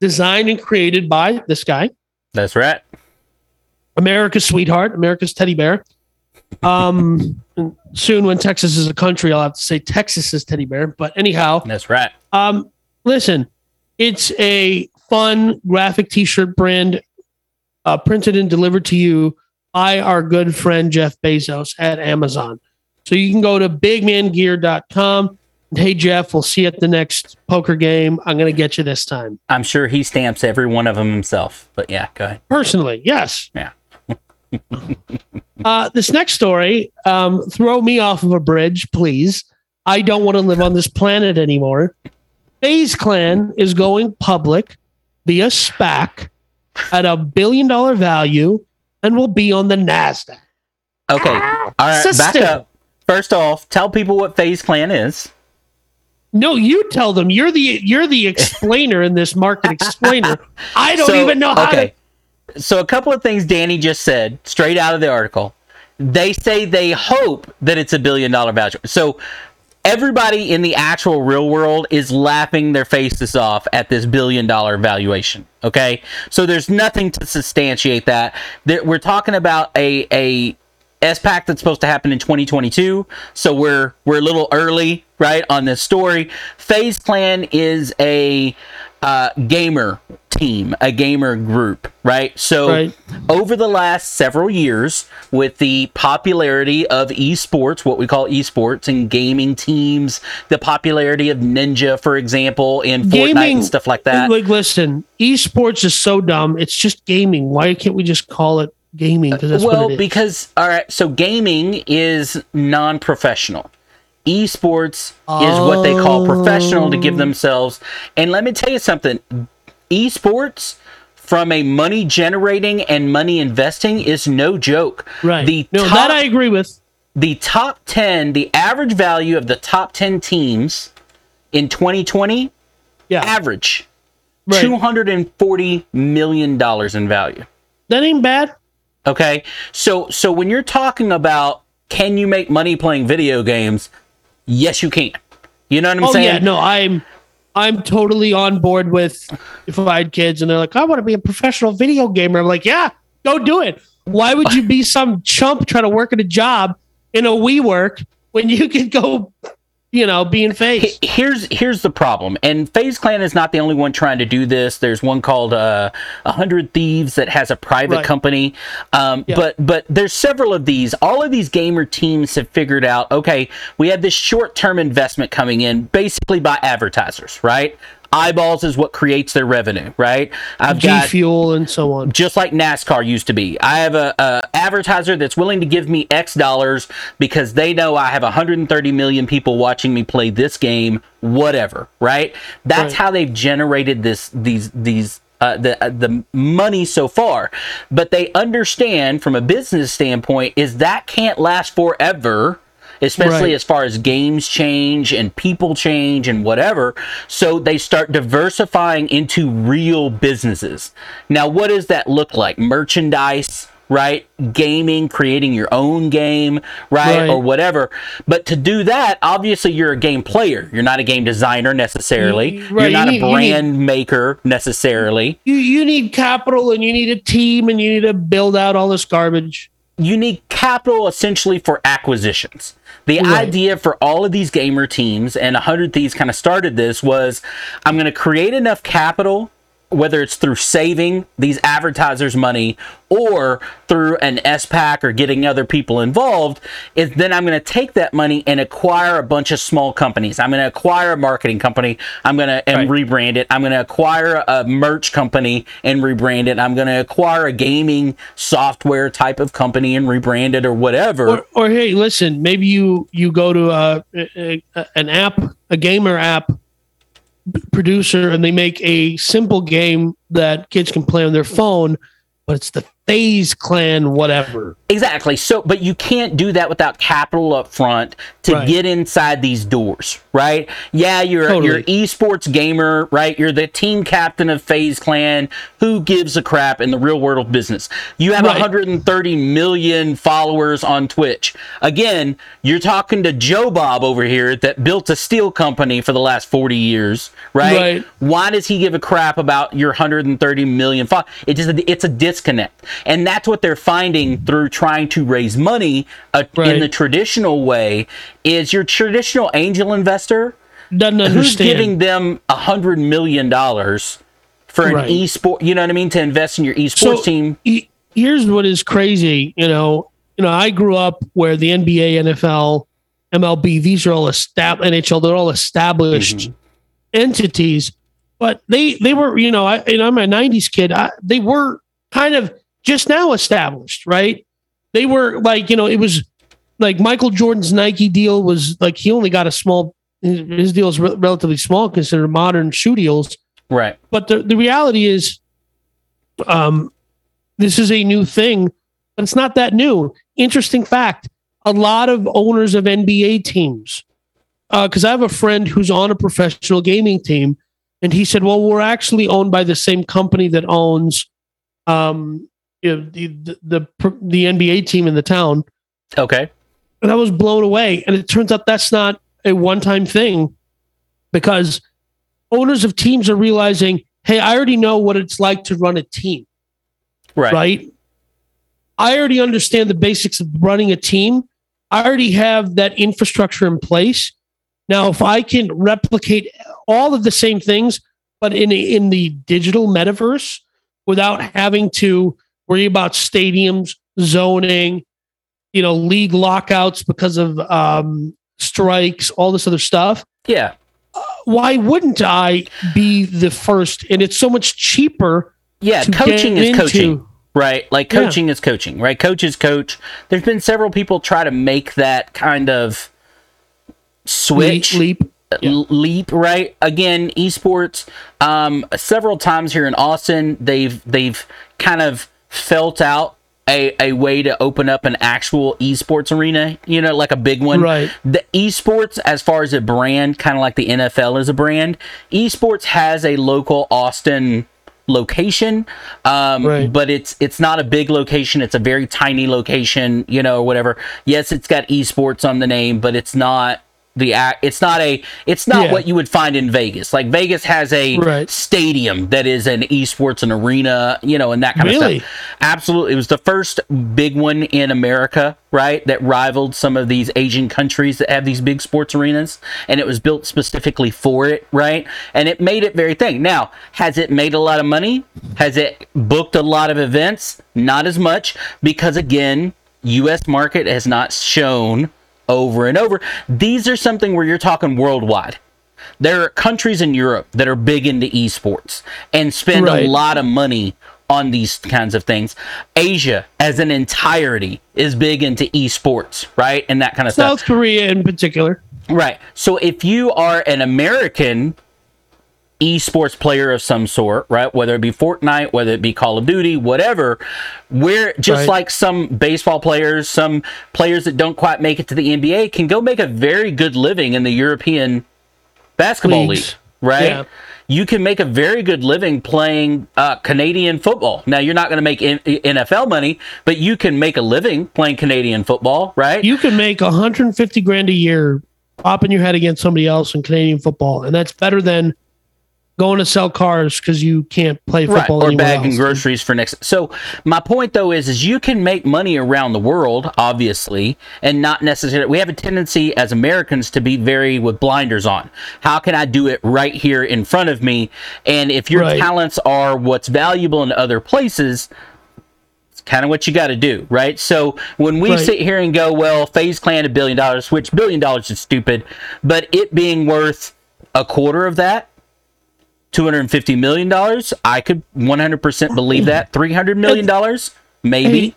S1: designed and created by this guy.
S2: That's right.
S1: America's sweetheart, America's teddy bear. Um, soon when Texas is a country, I'll have to say Texas is teddy bear. But anyhow,
S2: That's right.
S1: um, listen, it's a fun graphic T-shirt brand, uh, printed and delivered to you by our good friend Jeff Bezos at Amazon. So you can go to bigmangear.com. Hey Jeff, we'll see you at the next poker game. I'm gonna get you this time.
S2: I'm sure he stamps every one of them himself. But yeah, go ahead.
S1: Personally, yes.
S2: Yeah.
S1: uh, this next story, um, throw me off of a bridge, please. I don't want to live on this planet anymore. FaZe Clan is going public via SPAC at a billion dollar value and will be on the NASDAQ.
S2: Okay. All right. Back up. First off, tell people what FaZe Clan is.
S1: No, you tell them. You're the you're the explainer in this market explainer. I don't
S2: So,
S1: even know how
S2: okay.
S1: to.
S2: So a couple of things Danny just said straight out of the article. They say they hope that it's a billion dollar value. So everybody in the actual real world is laughing their faces off at this billion dollar valuation. Okay, so there's nothing to substantiate that. We're talking about a a SPAC that's supposed to happen in 2022. So we're we're a little early, right, on this story. FaZe Clan is a uh, gamer team, a gamer group, right? So
S1: Right.
S2: over the last several years, with the popularity of esports, what we call esports and gaming teams, the popularity of Ninja, for example, in Fortnite and stuff like that.
S1: Like, listen, esports is so dumb. It's just gaming. Why can't we just call it gaming? Because that's
S2: well,
S1: what it is.
S2: because all right, so gaming is non-professional. Esports is what they call professional to give
S1: Oh.
S2: themselves. And let me tell you something: esports, from a money generating and money investing, is no joke.
S1: right.
S2: The
S1: no,
S2: top,
S1: that I agree with.
S2: the top ten, the average value of the top ten teams in 2020,
S1: Yeah,
S2: average
S1: right.
S2: two hundred and forty million dollars in value.
S1: that ain't bad.
S2: Okay. So so when you're talking about can you make money playing video games? Yes, you can. You know what I'm
S1: Oh
S2: saying?
S1: yeah, no, I'm I'm totally on board with if I had kids and they're like, I want to be a professional video gamer. I'm like, yeah, go do it. Why would you be some chump trying to work at a job in a WeWork when you could go, you know, being?
S2: H- Here's here's the problem, and FaZe Clan is not the only one trying to do this. There's one called uh, a Hundred Thieves that has a private
S1: Right.
S2: company, um,
S1: Yeah.
S2: but but there's several of these. All of these gamer teams have figured out. Okay, we have this short term investment coming in, basically by advertisers, right? Eyeballs is what creates their revenue, right? I've
S1: G
S2: got
S1: Fuel and so on.
S2: just like NASCAR used to be. I have a, a advertiser that's willing to give me X dollars because they know I have 130 million people watching me play this game, whatever, right? That's
S1: Right.
S2: how they've generated this these these uh, the uh, the money so far. But they understand from a business standpoint is that can't last forever especially
S1: Right.
S2: as far as games change and people change and whatever. So they start diversifying into real businesses. Now, what does that look like? Merchandise, right? Gaming, creating your own game, right?
S1: Right.
S2: Or whatever. But to do that, obviously, you're a game player. You're not a game designer necessarily.
S1: You- right,
S2: You're not
S1: you need-
S2: a
S1: you need-
S2: brand maker necessarily.
S1: You you need capital and you need a team and you need to build out all this garbage.
S2: You need capital essentially for acquisitions. The
S1: Right.
S2: idea for all of these gamer teams and 100 Thieves kind of started this was I'm going to create enough capital whether it's through saving these advertisers money or through an SPAC or getting other people involved, is then I'm going to take that money and acquire a bunch of small companies. I'm going to acquire a marketing company. I'm going to and right. rebrand it. I'm going to acquire a merch company and rebrand it. I'm going to acquire a gaming software type of company and rebrand it or whatever.
S1: Or, or hey, listen, maybe you you go to a, a, a an app, a gamer app producer and they make a simple game that kids can play on their phone, but it's the FaZe Clan, whatever.
S2: Exactly. So, but you can't do that without capital up front to right. get inside these doors, right? Yeah, you're totally. you're esports gamer, right? You're the team captain of FaZe Clan. Who gives a crap in the real world of business? You have right. 130 million followers on Twitch. Again, you're talking to Joe Bob over here that built a steel company for the last 40 years, right? right. Why does he give a crap about your 130 million followers? It just it's a disconnect. And that's what they're finding through trying to raise money uh, right. in the traditional way is your traditional angel investor
S1: doesn't understand. Who's
S2: giving them a hundred million dollars for an right. esport? You know what I mean? To invest in your esports so, team. E-
S1: here's what is crazy. You know, you know, I grew up where the NBA, NFL, MLB, these are all established. NHL, they're all established mm-hmm. entities. But they they were, you know, I, you know, I'm a '90s kid. I, they were kind of just now established, right? They were like, you know, it was like Michael Jordan's Nike deal was like he only got a small. His deal is re- relatively small considered modern shoe deals,
S2: right?
S1: But the the reality is, um, this is a new thing, but it's not that new. Interesting fact: a lot of owners of NBA teams, because uh, I have a friend who's on a professional gaming team, and he said, "Well, we're actually owned by the same company that owns." Um, you know, the, the, the the NBA team in the town.
S2: Okay.
S1: And I was blown away. And it turns out that's not a one time thing because owners of teams are realizing, hey, I already know what it's like to run a team.
S2: Right.
S1: Right. I already understand the basics of running a team. I already have that infrastructure in place. Now, if I can replicate all of the same things, but in a, in the digital metaverse without having to worry about stadiums, zoning, you know, league lockouts because of um, strikes, all this other stuff.
S2: Yeah.
S1: Uh, why wouldn't I be the first? And it's so much cheaper.
S2: Yeah, coaching is into, coaching, right? Like coaching yeah. is coaching, right? Coach is coach. There's been several people try to make that kind of switch
S1: leap,
S2: yeah. leap right again esports um several times here in austin they've they've kind of felt out a, a way to open up an actual esports arena, you know, like a big one.
S1: Right.
S2: The esports, as far as a brand, kind of like the NFL is a brand, esports has a local Austin location um right. but it's it's not a big location it's a very tiny location you know or whatever yes it's got esports on the name but it's not the act it's not a it's not yeah. what you would find in Vegas. Like Vegas has a right. stadium that is an esports and arena, you know, and that kind really? of stuff. Absolutely. It was the first big one in America, right? That rivaled some of these Asian countries that have these big sports arenas and it was built specifically for it, right? And it made it very thing. Now, has it made a lot of money? Has it booked a lot of events? Not as much because again, US market has not shown over and over. These are something where you're talking worldwide. There are countries in Europe that are big into esports and spend right. a lot of money on these kinds of things. Asia, as an entirety, is big into esports, right? And that kind of
S1: South
S2: stuff.
S1: South Korea, in particular.
S2: Right. So if you are an American esports player of some sort, right? Whether it be Fortnite, whether it be Call of Duty, whatever, where just right. like some baseball players, some players that don't quite make it to the NBA can go make a very good living in the European basketball Leagues. league, right? Yeah. You can make a very good living playing uh, Canadian football. Now, you're not going to make NFL money, but you can make a living playing Canadian football, right?
S1: You can make 150 grand a year popping your head against somebody else in Canadian football, and that's better than going to sell cars because you can't play football
S2: right
S1: or
S2: bagging
S1: else.
S2: groceries for next so my point though is is you can make money around the world obviously and not necessarily we have a tendency as americans to be very with blinders on how can i do it right here in front of me and if your
S1: Right.
S2: talents are what's valuable in other places it's kind of what you got to do, right? So when we
S1: Right.
S2: sit here and go, well, FaZe Clan a billion dollars, which billion dollars is stupid, but it being worth a quarter of that, two hundred and fifty million dollars, I could one hundred percent believe that. Three hundred million dollars, maybe.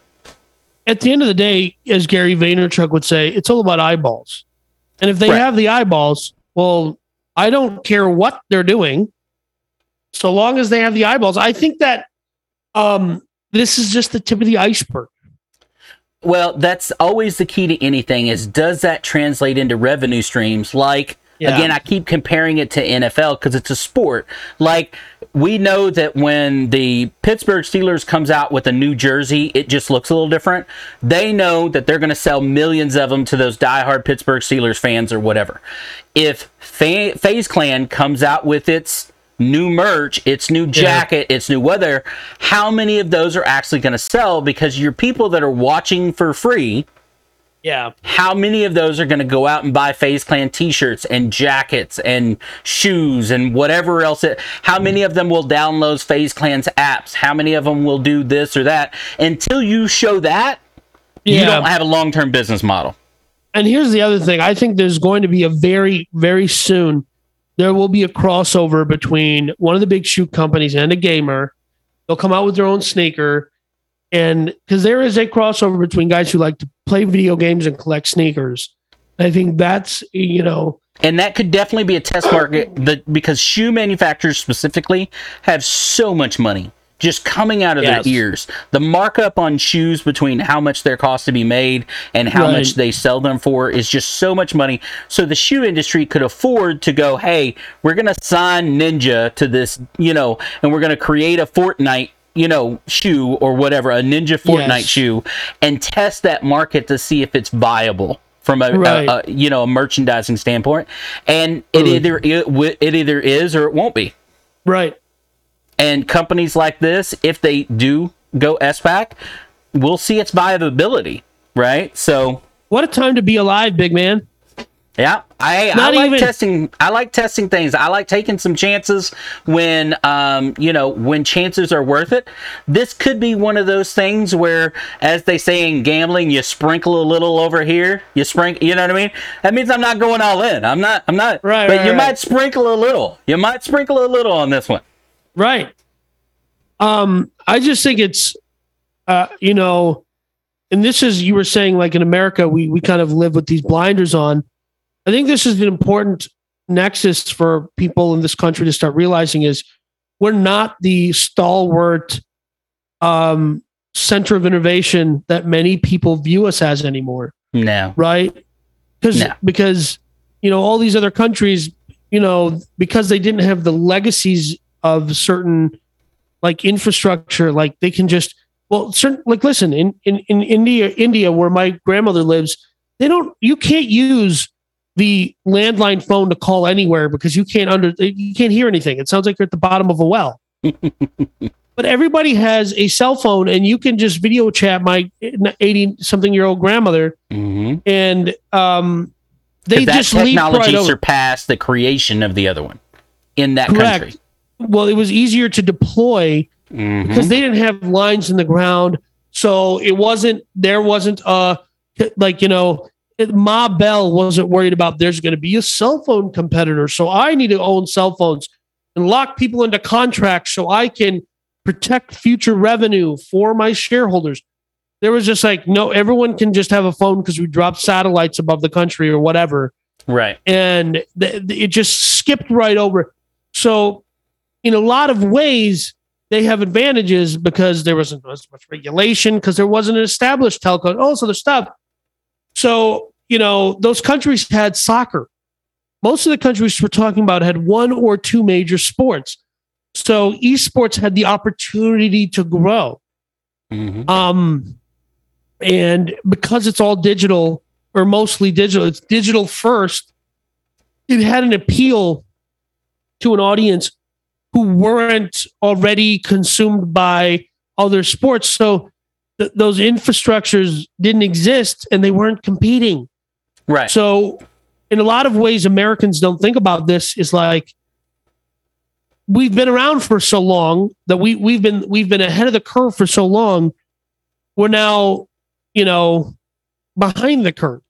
S1: At the end of the day, as Gary Vaynerchuk would say, it's all about eyeballs. And if they
S2: Right.
S1: have the eyeballs, well, I don't care what they're doing, so long as they have the eyeballs. I think that um, this is just the tip of the iceberg.
S2: Well, that's always the key to anything is does that translate into revenue streams? Like
S1: Yeah.
S2: again, I keep comparing it to NFL because it's a sport. Like we know that when the Pittsburgh Steelers comes out with a new jersey, it just looks a little different. They know that they're going to sell millions of them to those diehard Pittsburgh Steelers fans or whatever. If Fa- FaZe Clan comes out with its new merch, its new jacket, its new weather, how many of those are actually going to sell? Because your people that are watching for free,
S1: Yeah.
S2: how many of those are going to go out and buy FaZe Clan t-shirts and jackets and shoes and whatever else it, how many of them will download FaZe Clan's apps how many of them will do this or that until you show that you don't have a long-term business model
S1: And here's the other thing. I think there's going to be a very, very soon, there will be a crossover between one of the big shoe companies and a gamer. They'll come out with their own sneaker. And because there is a crossover between guys who like to play video games and collect sneakers. I think that's, you know,
S2: and that could definitely be a test market that because shoe manufacturers specifically have so much money just coming out of
S1: Yes.
S2: their ears. The markup on shoes between how much they're cost to be made and how
S1: Right.
S2: much they sell them for is just so much money. So the shoe industry could afford to go, "Hey, we're going to sign Ninja to this, you know, and we're going to create a Fortnite you know, shoe or whatever, a Ninja Fortnite
S1: Yes.
S2: shoe, and test that market to see if it's viable from a, a-
S1: Right.
S2: a, you know a merchandising standpoint. And it
S1: Mm.
S2: either it, it either is or it won't be.
S1: right.
S2: And companies like this, if they do go SPAC, we'll see its viability, right? So
S1: What a time to be alive, big man.
S2: Yeah, I, I like
S1: even-
S2: testing. I like testing things. I like taking some chances when, um, you know, when chances are worth it. This could be one of those things where, as they say in gambling, you sprinkle a little over here. You sprinkle. You know what I mean? That means I'm not going all in. I'm not. I'm not.
S1: Right,
S2: But
S1: right,
S2: you
S1: right.
S2: might sprinkle a little. You might sprinkle a little on this one.
S1: Right. Um, I just think it's, uh, you know, and this is you were saying like in America we we kind of live with these blinders on. I think this is an important nexus for people in this country to start realizing is we're not the stalwart um, center of innovation that many people view us as anymore
S2: No.
S1: right? Because
S2: No.
S1: because you know all these other countries, you know, because they didn't have the legacies of certain like infrastructure, like they can just well, certain like listen in in in India, India, where my grandmother lives, they don't. You can't use the landline phone to call anywhere because you can't under you can't hear anything. It sounds like you're at the bottom of a well. but everybody has a cell phone, and you can just video chat my eighty something year old grandmother
S2: Mm-hmm.
S1: and um, they
S2: that
S1: just leap
S2: technology
S1: right over.
S2: surpassed the creation of the other one in that
S1: Correct.
S2: country.
S1: Well, it was easier to deploy
S2: Mhm.
S1: because they didn't have lines in the ground, so it wasn't there wasn't a like you know it, Ma Bell wasn't worried about there's going to be a cell phone competitor, so I need to own cell phones and lock people into contracts so I can protect future revenue for my shareholders. There was just like no, everyone can just have a phone because we dropped satellites above the country or whatever.
S2: Right.
S1: and th- it just skipped right over. So, in a lot of ways, they have advantages because there wasn't as much regulation because there wasn't an established telco. Oh, so the stuff. So you know those countries had soccer. Most of the countries we're talking about had one or two major sports. So esports had the opportunity to grow.
S2: Mhm.
S1: Um, and because it's all digital or mostly digital, it's digital first. It had an appeal to an audience who weren't already consumed by other sports. So th- those infrastructures didn't exist and they weren't competing.
S2: Right.
S1: So, in a lot of ways, Americans don't think about this. Is like we've been around for so long that we we've been we've been ahead of the curve for so long. We're now, you know, behind the curve.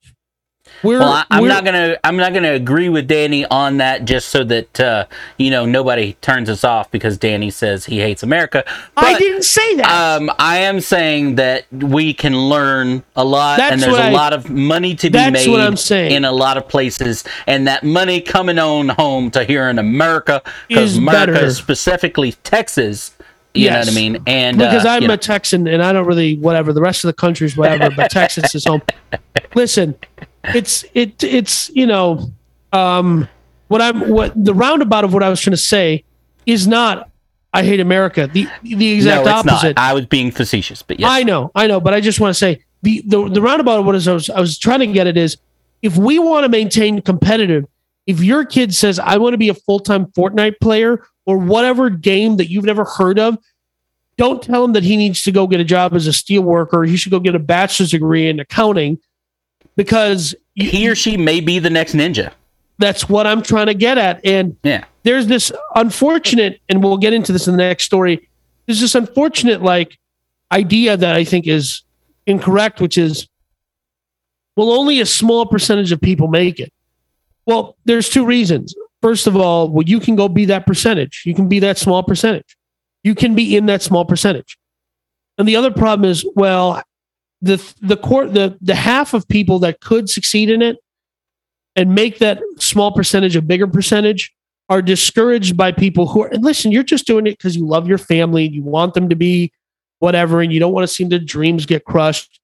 S2: We're, well, I, am not gonna I'm not gonna agree with Danny on that just so that uh, you know nobody turns us off because Danny says he hates America.
S1: But, I didn't say that.
S2: Um, I am saying that we can learn a lot, that's and there's a I, lot of money to be made in a lot of places, and that money coming on home to here in America because America, better. specifically Texas. You yes. know what I mean? And
S1: because uh, I'm
S2: a know.
S1: Texan and I don't really whatever the rest of the country's whatever, but Texas is home. Listen, it's it it's you know um, what I'm what the roundabout of what I was trying to say is not I hate America. The the exact no, opposite.
S2: Not. I was being facetious, but yes.
S1: I know, I know, but I just want to say the the, the roundabout of what is I was I was trying to get it is if we want to maintain competitive, if your kid says I want to be a full time Fortnite player or whatever game that you've never heard of, don't tell him that he needs to go get a job as a steel worker. He should go get a bachelor's degree in accounting because
S2: he or she may be the next ninja.
S1: That's what I'm trying to get at. And
S2: yeah,
S1: there's this unfortunate, and we'll get into this in the next story. There's this unfortunate like idea that I think is incorrect, which is, well, only a small percentage of people make it. Well, there's two reasons. First of all, well, you can go be that percentage. You can be that small percentage. You can be in that small percentage. And the other problem is, well, the the court the the half of people that could succeed in it and make that small percentage a bigger percentage are discouraged by people who are and listen you're just doing it because you love your family and you want them to be whatever and you don't want to see their dreams get crushed.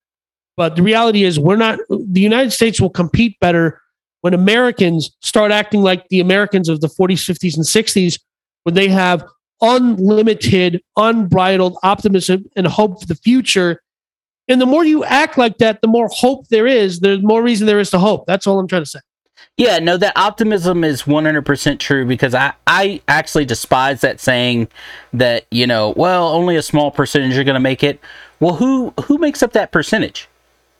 S1: But the reality is we're not the united states will compete better when americans start acting like the americans of the 40s 50s and 60s when they have unlimited unbridled optimism and hope for the future and the more you act like that, the more hope there is. There's more reason there is to hope. That's all I'm trying to say.
S2: Yeah, no, that optimism is 100% true because I, I actually despise that saying that, you know, well, only a small percentage are going to make it. Well, who who makes up that percentage?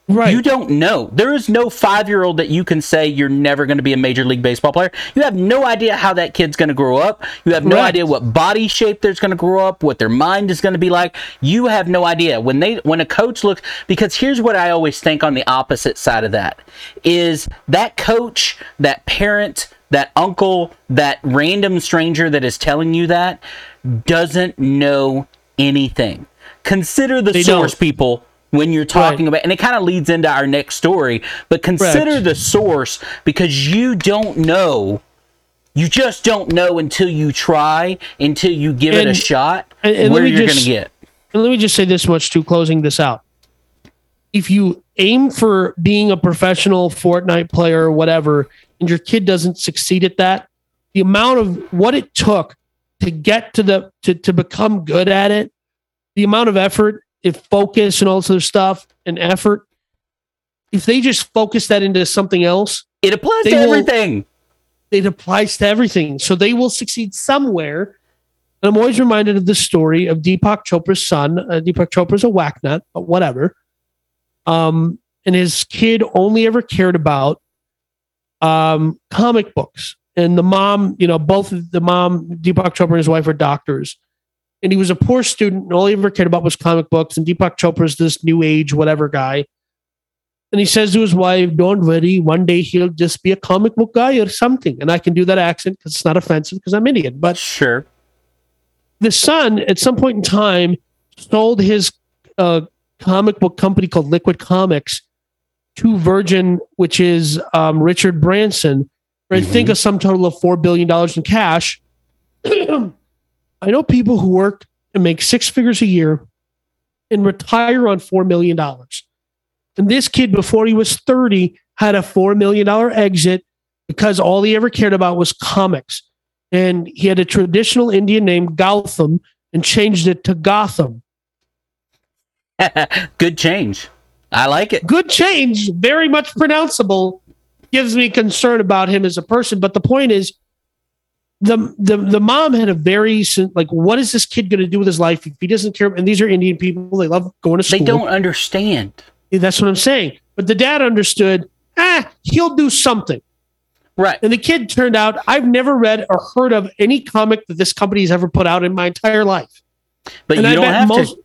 S2: Right. You don't know. There is no five year old that you can say you're never going to be a major league baseball player. You have no idea how that kid's going to grow up. You have no right. idea what body shape they're going to grow up, what their mind is going to be like. You have no idea. When they when a coach looks because here's what I always think on the opposite side of that is that coach, that parent, that uncle, that random stranger that is telling you that doesn't know anything. Consider the they source don't. people when you're talking right. about and it kind of leads into our next story but consider the source because you don't know. You just don't know until you try until you give and, it a shot and, and where you're going to get.
S1: and let me just say this much to closing this out. If you aim for being a professional Fortnite player or whatever and your kid doesn't succeed at that the amount of what it took to get to the to, to become good at it the amount of effort if focus and all this other stuff and effort, if they just focus that into something else,
S2: it applies to will, everything.
S1: It applies to everything. So they will succeed somewhere. And I'm always reminded of the story of Deepak Chopra's son. Uh, Deepak Chopra's a whack nut, but whatever. Um, and his kid only ever cared about um, comic books. And the mom, you know, both the mom, Deepak Chopra and his wife are doctors and he was a poor student, and all he ever cared about was comic books. And Deepak Chopra's this new age, whatever guy. And he says to his wife, Don't worry, one day he'll just be a comic book guy or something. And I can do that accent because it's not offensive because I'm Indian. But
S2: sure.
S1: The son, at some point in time, sold his uh, comic book company called Liquid Comics to Virgin, which is um, Richard Branson, for mm-hmm. I think a sum total of $4 billion in cash. I know people who work and make six figures a year and retire on $4 million. And this kid, before he was 30, had a $4 million exit because all he ever cared about was comics. And he had a traditional Indian name, Gautam, and changed it to Gotham.
S2: Good change. I like it.
S1: Good change. Very much pronounceable. Gives me concern about him as a person. But the point is, the the the mom had a very like, what is this kid going to do with his life if he doesn't care? And these are Indian people; they love going to school.
S2: They don't understand.
S1: That's what I'm saying. But the dad understood. Ah, he'll do something.
S2: Right.
S1: And the kid turned out. I've never read or heard of any comic that this company has ever put out in my entire life.
S2: But
S1: and
S2: you
S1: I
S2: don't have
S1: most,
S2: to.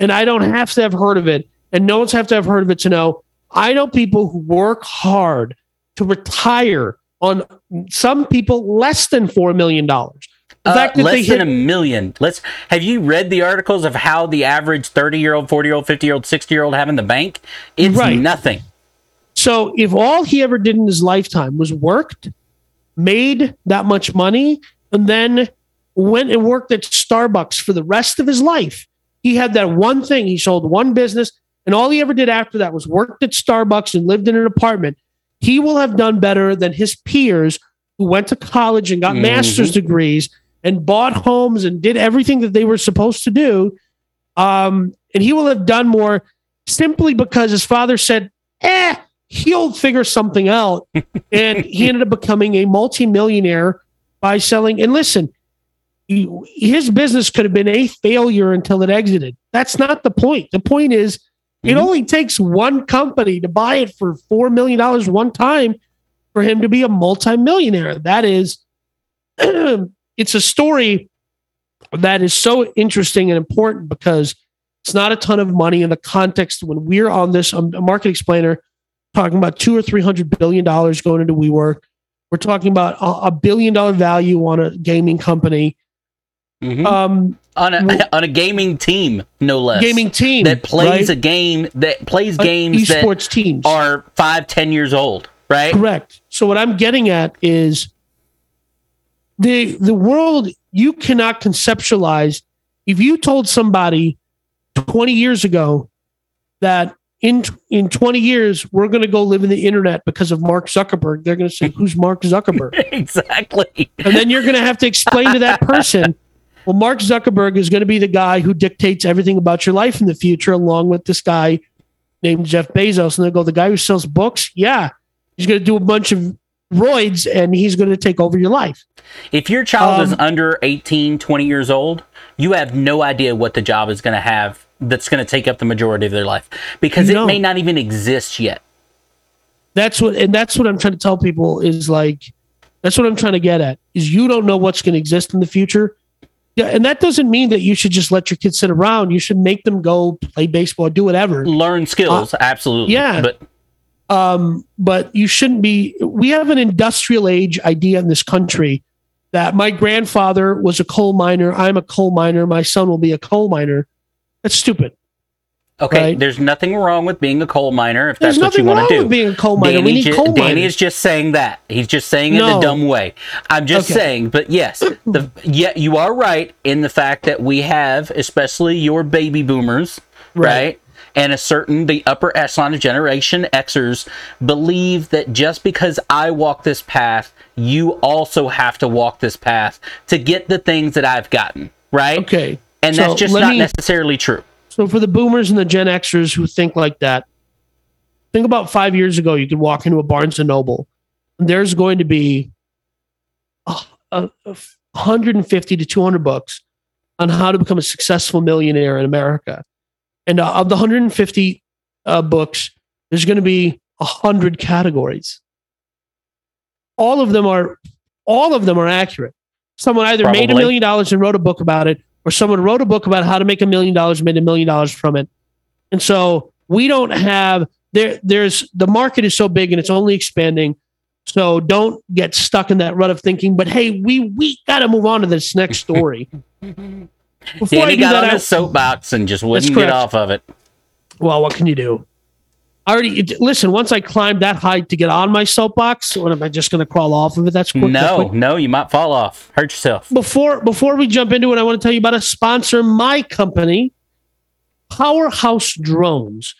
S1: And I don't have to have heard of it, and no one's have to have heard of it to know. I know people who work hard to retire on some people less than four million dollars. The
S2: Uh,
S1: fact that they
S2: less than
S1: hit,
S2: a million. Let's. Have you read the articles of how the average thirty-year-old, forty-year-old, fifty-year-old, sixty-year-old have in the bank? It's
S1: Right.
S2: nothing.
S1: so if all he ever did in his lifetime was worked, made that much money, and then went and worked at Starbucks for the rest of his life, he had that one thing. He sold one business, and all he ever did after that was worked at Starbucks and lived in an apartment. He will have done better than his peers who went to college and got
S2: Mhm.
S1: master's degrees and bought homes and did everything that they were supposed to do. Um, and he will have done more simply because his father said, eh, he'll figure something out. and he ended up becoming a multimillionaire by selling. And listen, his business could have been a failure until it exited. That's not the point. The point is, it
S2: Mhm.
S1: only takes one company to buy it for $4 million one one time for him to be a multimillionaire. That is, it's a story that is so interesting and important because it's not a ton of money in the context when we're on this um, a market explainer talking about two or three hundred billion dollars going into WeWork. We're talking about a, a billion dollar value on a gaming company,
S2: Mhm.
S1: um,
S2: on a
S1: well-
S2: on a gaming team, no less.
S1: gaming team
S2: that plays
S1: right?
S2: a game that plays
S1: Uh,
S2: games that
S1: esports teams
S2: are five, ten years old, right?
S1: Correct. So what I'm getting at is the the world you cannot conceptualize if you told somebody 20 years ago that in in 20 years we're going to go live in the internet because of Mark Zuckerberg they're going to say who's Mark Zuckerberg
S2: exactly.
S1: and then you're going to have to explain to that person well Mark Zuckerberg is going to be the guy who dictates everything about your life in the future along with this guy named Jeff Bezos. And they go the guy who sells books? Yeah. He's going to do a bunch of roids and he's going to take over your life.
S2: If your child is
S1: Um,
S2: under 18, 20 years old, you have no idea what the job is going to have that's going to take up the majority of their life because it may not even exist yet.
S1: that's what and that's what I'm trying to tell people is like that's what I'm trying to get at is you don't know what's going to exist in the future yeah and that doesn't mean that you should just let your kids sit around you should make them go play baseball do whatever
S2: Learn skills, absolutely.
S1: Uh, yeah.
S2: But
S1: um, but you shouldn't be. We have an industrial age idea in this country that my grandfather was a coal miner. I'm a coal miner. My son will be a coal miner. That's stupid.
S2: Okay,
S1: Right.
S2: there's nothing wrong with being a coal miner if
S1: There's
S2: that's what you want to do.
S1: with being a coal miner. we
S2: Danny,
S1: need
S2: ju-
S1: coal
S2: Danny
S1: miners.
S2: is just saying that. He's just saying it in a dumb way. I'm just
S1: Okay.
S2: saying, but yes, the yeah, you are right in the fact that we have, especially your baby boomers,
S1: Right.
S2: right? And a certain the upper echelon of Generation Xers believe that just because I walk this path, you also have to walk this path to get the things that I've gotten, right?
S1: Okay.
S2: And
S1: So
S2: that's just not
S1: me-
S2: necessarily true.
S1: So for the boomers and the Gen Xers who think like that, think about five years ago. You could walk into a Barnes and Noble, and there's going to be a, a, a 150 to 200 books on how to become a successful millionaire in America. And uh, of the 150 uh, books, there's going to be a hundred categories. All of them are, all of them are accurate. Someone either made a million dollars and wrote a book about it, or someone wrote a book about how to make a million dollars, and made a million dollars from it. And so we don't have there. There's the market is so big and it's only expanding. So don't get stuck in that rut of thinking. But hey, we we got to move on to this next story. Before I
S2: Danny
S1: do
S2: got
S1: that,
S2: on
S1: I-
S2: his soapbox and just wouldn't get off of it.
S1: well, what can you do? I already listen. Once I climb that height to get on my soapbox, what am I just going to crawl off of it? That's quick.
S2: No,
S1: quick.
S2: no, you might fall off, hurt yourself.
S1: Before before we jump into it, I want to tell you about a sponsor, my company, Powerhouse Drones.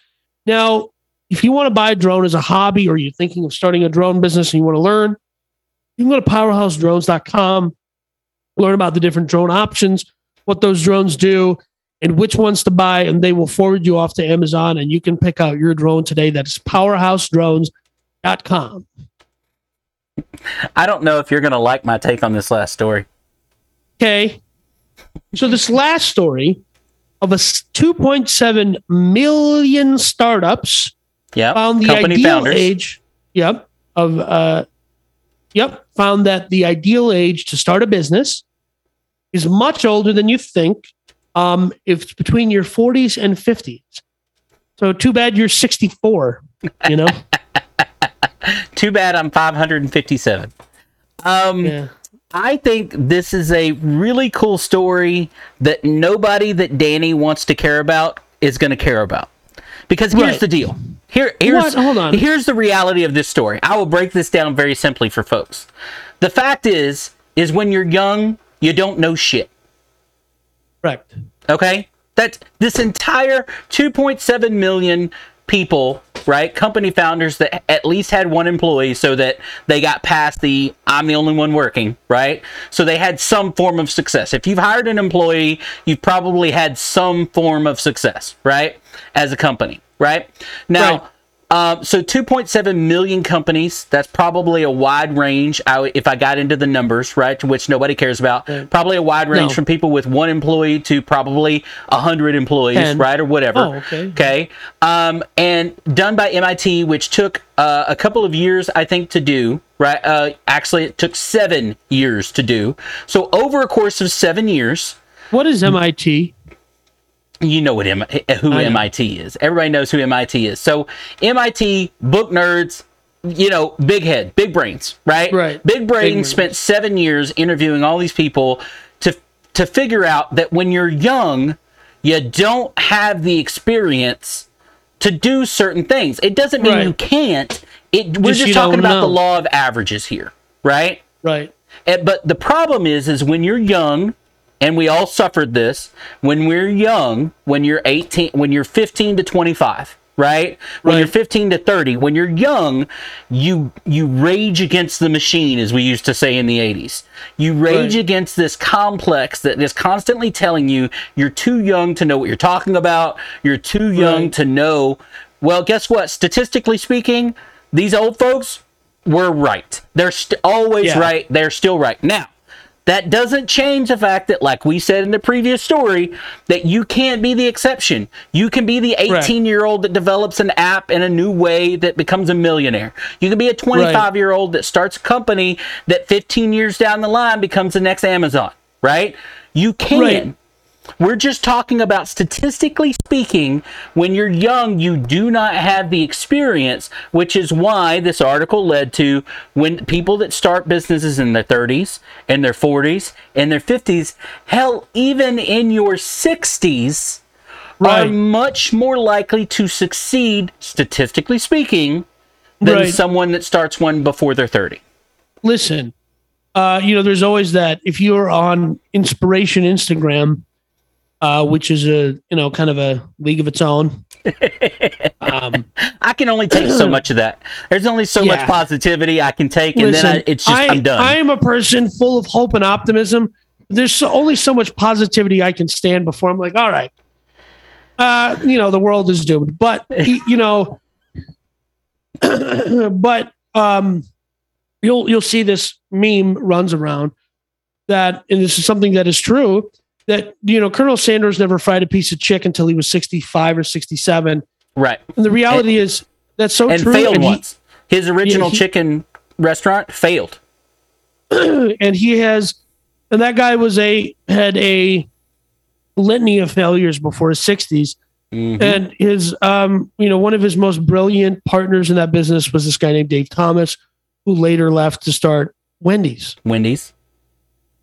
S1: Now, if you want to buy a drone as a hobby, or you're thinking of starting a drone business and you want to learn, you can go to powerhousedrones.com, learn about the different drone options, what those drones do, and which ones to buy, and they will forward you off to Amazon, and you can pick out your drone today. That's powerhousedrones.com.
S2: I don't know if you're going to like my take on this last story.
S1: Okay. So this last story of a 2.7 million startups
S2: yeah,
S1: found the
S2: company
S1: ideal
S2: founders.
S1: age. Yep. Of uh, yep. Found that the ideal age to start a business is much older than you think. Um, if it's between your 40s and 50s. So too bad you're 64. You know.
S2: Too bad I'm 557. Um,
S1: yeah.
S2: I think this is a really cool story that nobody that Danny wants to care about is going to care about. Because here's
S1: Right.
S2: the deal. Here, here's
S1: What? Hold on.
S2: here's the reality of this story. I will break this down very simply for folks. The fact is, is when you're young, you don't know shit.
S1: Correct.
S2: Okay? That this entire 2.7 million people, right? Company founders that at least had one employee so that they got past the I'm the only one working, right? So they had some form of success. If you've hired an employee, you've probably had some form of success, right? As a company, right? Now,
S1: Right.
S2: Um, so 2.7 million companies. That's probably a wide range. I, if I got into the numbers, right, which nobody cares about, probably a wide range
S1: No.
S2: from people with one employee to probably hundred employees,
S1: Ten.
S2: right, or whatever.
S1: Oh, okay.
S2: Okay. Um, and done by MIT, which took uh, a couple of years, I think, to do. Right. Uh, actually, it took seven years to do. So over a course of seven years,
S1: What is MIT?
S2: You know what M- eh, who
S1: I know.
S2: MIT is. Everybody knows who MIT is. So MIT book nerds, you know, big head, big brains, right?
S1: Right.
S2: Big brain
S1: brains.
S2: spent seven years interviewing all these people to to figure out that when you're young, you don't have the experience to do certain things. It doesn't mean
S1: Right.
S2: you can't. It we're
S1: Just
S2: just talking about the law of averages here, right?
S1: Right.
S2: And- but the problem is, is when you're young, and we all suffered this when we're young, when you're 18, when you're 15 to 25, right? When
S1: Right.
S2: you're 15 to 30, when you're young, you you rage against the machine, as we used to say in the 80s. You rage
S1: Right.
S2: against this complex that is constantly telling you you're too young to know what you're talking about. You're too young
S1: Right.
S2: to know. Well, guess what? Statistically speaking, these old folks were right. They're st- always
S1: Yeah.
S2: right. They're still right. Now, that doesn't change the fact that, like we said in the previous story, that you can't be the exception. You can be the 18 year old that develops an app in a new way that becomes a millionaire. You can be a 25 year old that starts a company that 15 years down the line becomes the next Amazon, right? You can.
S1: Right.
S2: We're just talking about statistically speaking, when you're young, you do not have the experience, which is why this article led to when people that start businesses in their 30s, in their 40s, in their 50s, hell, even in your 60s, are much more likely to succeed, statistically speaking, than
S1: Right.
S2: someone that starts one before they're 30.
S1: listen, uh, you know, there's always that if you're on inspiration Instagram, uh, which is a you know kind of a league of its own. um,
S2: I can only take so much of that. There's only so much positivity I can take, and
S1: listen,
S2: then I, it's just
S1: I,
S2: I'm done.
S1: I am a person full of hope and optimism. There's so, only so much positivity I can stand before I'm like, all right, uh, you know, the world is doomed. But you know, but um, you'll you'll see this meme runs around that, and this is something that is true. That you know, Colonel Sanders never fried a piece of chicken until he was 65 or 67,
S2: right.
S1: and the reality is that's so
S2: and
S1: true.
S2: failed
S1: and he-
S2: once. His original
S1: he-
S2: chicken restaurant failed.
S1: and he has and that guy was a had a litany of failures before his 60s
S2: Mhm.
S1: and his um you know one of his most brilliant partners in that business was this guy named Dave Thomas who later left to start Wendy's
S2: Wendy's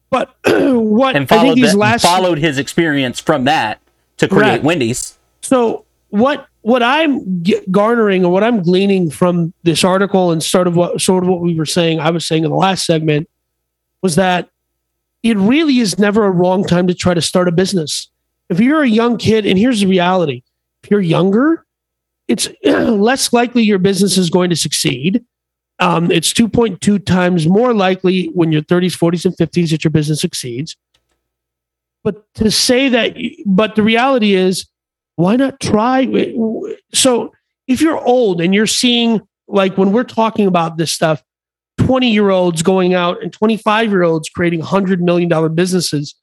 S1: but what
S2: and
S1: I
S2: followed that-
S1: last
S2: followed his experience from that to create
S1: Correct.
S2: Wendy's.
S1: so what what I'm g- garnering or what I'm gleaning from this article and sort of what sort of what we were saying I was saying in the last segment was that it really is never a wrong time to try to start a business. If you're a young kid, and here's the reality: if you're younger, it's less likely your business is going to succeed. Um, it's 2.2 times more likely when you're 30s, 40s, and 50s that your business succeeds. But to say that, but the reality is, why not try? So if you're old and you're seeing, like when we're talking about this stuff, 20 year olds going out and 25 year olds creating $100 million businesses.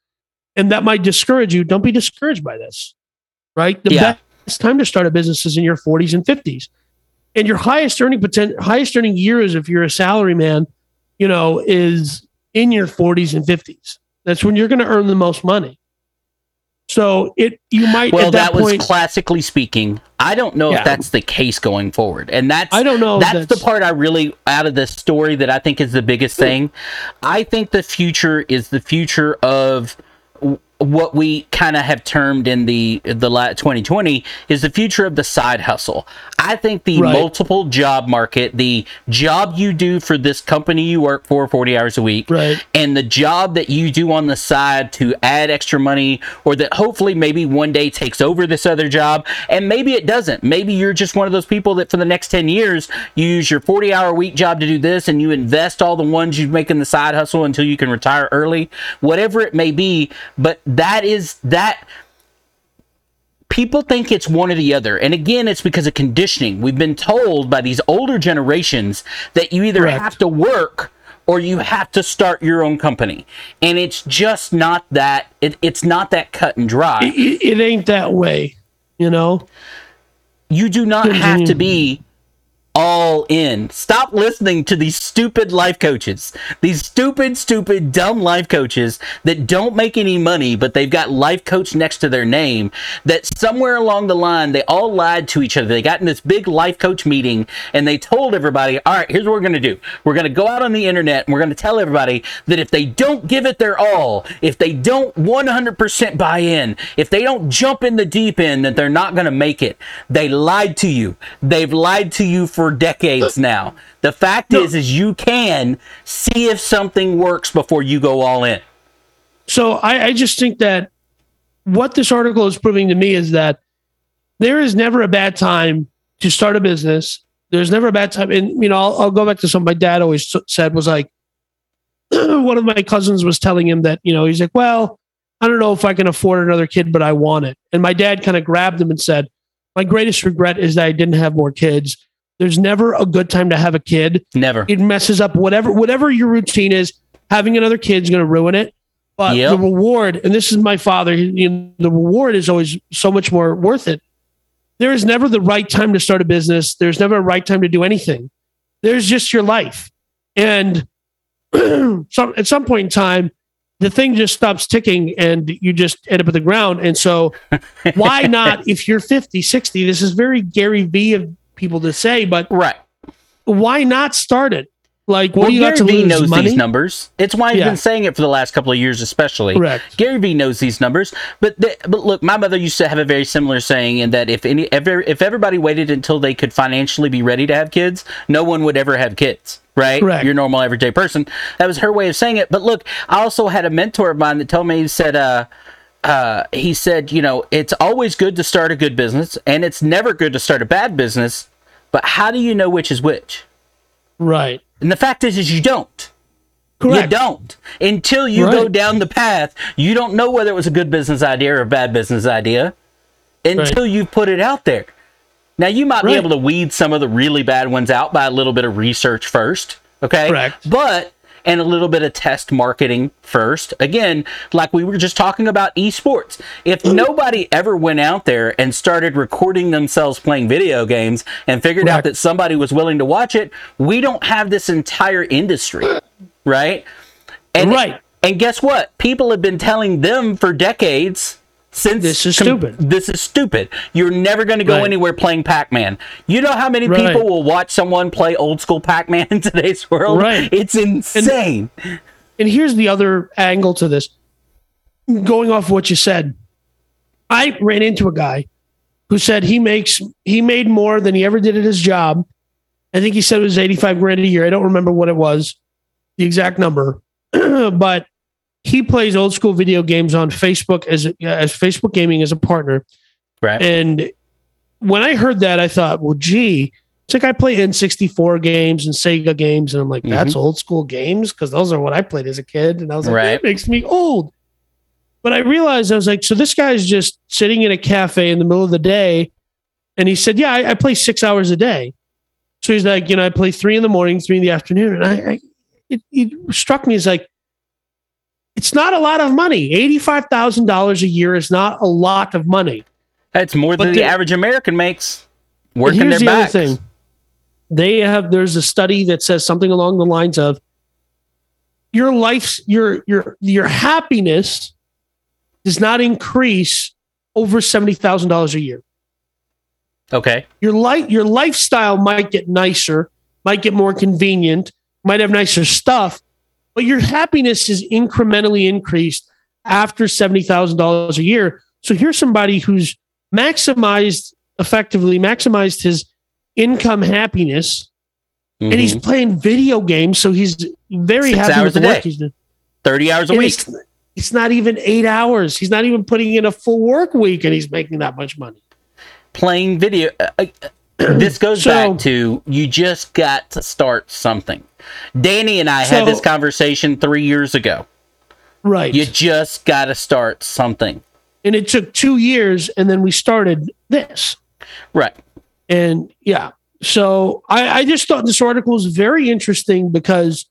S1: And that might discourage you. Don't be discouraged by this, right? The
S2: Yeah.
S1: best time to start a business is in your 40s and 50s. And your highest earning potential, highest earning years, if you're a salary man, you know, is in your 40s and 50s. That's when you're going to earn the most money. So it, you might,
S2: Well,
S1: at
S2: that,
S1: that,
S2: was
S1: point,
S2: classically speaking. I don't know
S1: Yeah.
S2: if that's the case going forward, and that's
S1: I don't know
S2: That's,
S1: that's-
S2: the part I really out of this story that I think is the biggest hmm. thing. I think the future is the future of what we kind of have termed in the the la 2020 is the future of the side hustle. I think the
S1: Right.
S2: multiple job market, the job you do for this company you work for 40 hours a week,
S1: Right.
S2: and the job that you do on the side to add extra money or that hopefully maybe one day takes over this other job and maybe it doesn't maybe you're just one of those people that for the next 10 years you use your 40 hour week job to do this and you invest all the ones you make in the side hustle until you can retire early whatever it may be but that is that people think it's one or the other. And again, it's because of conditioning. We've been told by these older generations that you either
S1: Correct.
S2: have to work or you have to start your own company. And it's just not that it, it's not that cut and dry.
S1: it, it ain't that way, you know?
S2: You do not have to be all in. Stop listening to these stupid life coaches. These stupid, stupid, dumb life coaches that don't make any money, but they've got life coach next to their name. That somewhere along the line, they all lied to each other. They got in this big life coach meeting and they told everybody, all right, here's what we're going to do. We're going to go out on the internet and we're going to tell everybody that if they don't give it their all, if they don't 100% buy in, if they don't jump in the deep end, that they're not going to make it. They lied to you. They've lied to you for decades now. The fact is, is you can see if something works before you go all in.
S1: So I, I just think that what this article is proving to me is that there is never a bad time to start a business. There's never a bad time. And, you know, I'll, I'll go back to something my dad always said was like, one of my cousins was telling him that, you know, he's like, well, I don't know if I can afford another kid, but I want it. And my dad kind of grabbed him and said, my greatest regret is that I didn't have more kids. There's never a good time to have a kid
S2: Never.
S1: it messes up whatever whatever your routine is. Having another kid's going to ruin it. But
S2: Yep.
S1: the reward, and this is my father, you know, the reward is always so much more worth it. There is never the right time to start a business. There's never a right time to do anything. There's just your life, and some at some point in time, the thing just stops ticking, and you just end up at the ground. And so, why not? If you're 50, 60, this is very Gary Vee of people to say, but
S2: Right.
S1: why not start it? Like, what
S2: Well,
S1: do you
S2: Gary
S1: got to
S2: Vee
S1: lose?
S2: knows
S1: Money?
S2: these numbers. It's why he's
S1: Yeah.
S2: been saying it for the last couple of years, especially.
S1: Correct.
S2: Gary Vee knows these numbers, but the, but look, my mother used to have a very similar saying in that if any if, if everybody waited until they could financially be ready to have kids, no one would ever have kids. Right?
S1: Correct.
S2: Your normal everyday person. That was her way of saying it. But look, I also had a mentor of mine that told me he said, uh, uh, he said, you know, it's always good to start a good business, and it's never good to start a bad business. But how do you know which is which?
S1: Right.
S2: And the fact is, is you don't. You don't. Until you go down the path, you don't know whether it was a good business idea or a bad business idea until you put it out there. Now, you might be able to weed some of the really bad ones out by a little bit of research first. Okay.
S1: Correct.
S2: But, and a little bit of test marketing first. Again, like we were just talking about esports. If nobody ever went out there and started recording themselves playing video games and figured out that somebody was willing to watch it, we don't have this entire industry, right? And,
S1: Right.
S2: And guess what? People have been telling them for decades since
S1: This is stupid.
S2: This is stupid. You're never going to go
S1: Right.
S2: anywhere playing Pac-Man. You know how many
S1: Right.
S2: people will watch someone play old school Pac-Man in today's world?
S1: Right.
S2: It's insane.
S1: And here's the other angle to this. Going off what you said, I ran into a guy who said he makes he made more than he ever did at his job. I think he said it was 85 grand a year. I don't remember what it was, the exact number. but he plays old school video games on Facebook as as Facebook Gaming as a partner.
S2: right.
S1: And when I heard that, I thought, well, gee, it's like I play N64 games and Sega games. And I'm like, that's mm-hmm. old school games because those are what I played as a kid. And I was like,
S2: Right.
S1: that makes me old. But I realized I was like, so this guy's just sitting in a cafe in the middle of the day. And he said, yeah, I, I play six hours a day. So he's like, you know, I play three in the morning, three in the afternoon. And I, I it, it struck me as like it's not a lot of money. Eighty-five thousand dollars a year is not a lot of money.
S2: That's more than the,
S1: the-
S2: average American makes working
S1: here's
S2: their
S1: the other thing. They have there's a study that says something along the lines of your life's your your your happiness does not increase over seventy thousand dollars a year.
S2: Okay.
S1: Your life your lifestyle might get nicer, might get more convenient, might have nicer stuff, but your happiness is incrementally increased after seventy thousand dollars a year. So here's somebody who's maximized effectively maximized his income happiness and he's
S2: Mhm.
S1: playing video games, so he's very
S2: Six
S1: happy with the work he's doing.
S2: 30 hours a
S1: And
S2: week.
S1: It's, it's not even eight hours. He's not even putting in a full work week, and he's making that much money.
S2: playing video. Uh, uh, this goes
S1: So-
S2: back to you just got to start something. Danny and I had this conversation three years ago.
S1: Right.
S2: You just got to start something.
S1: and it took two years, and then we started this.
S2: Right.
S1: And yeah, so I, I just thought this article was very interesting because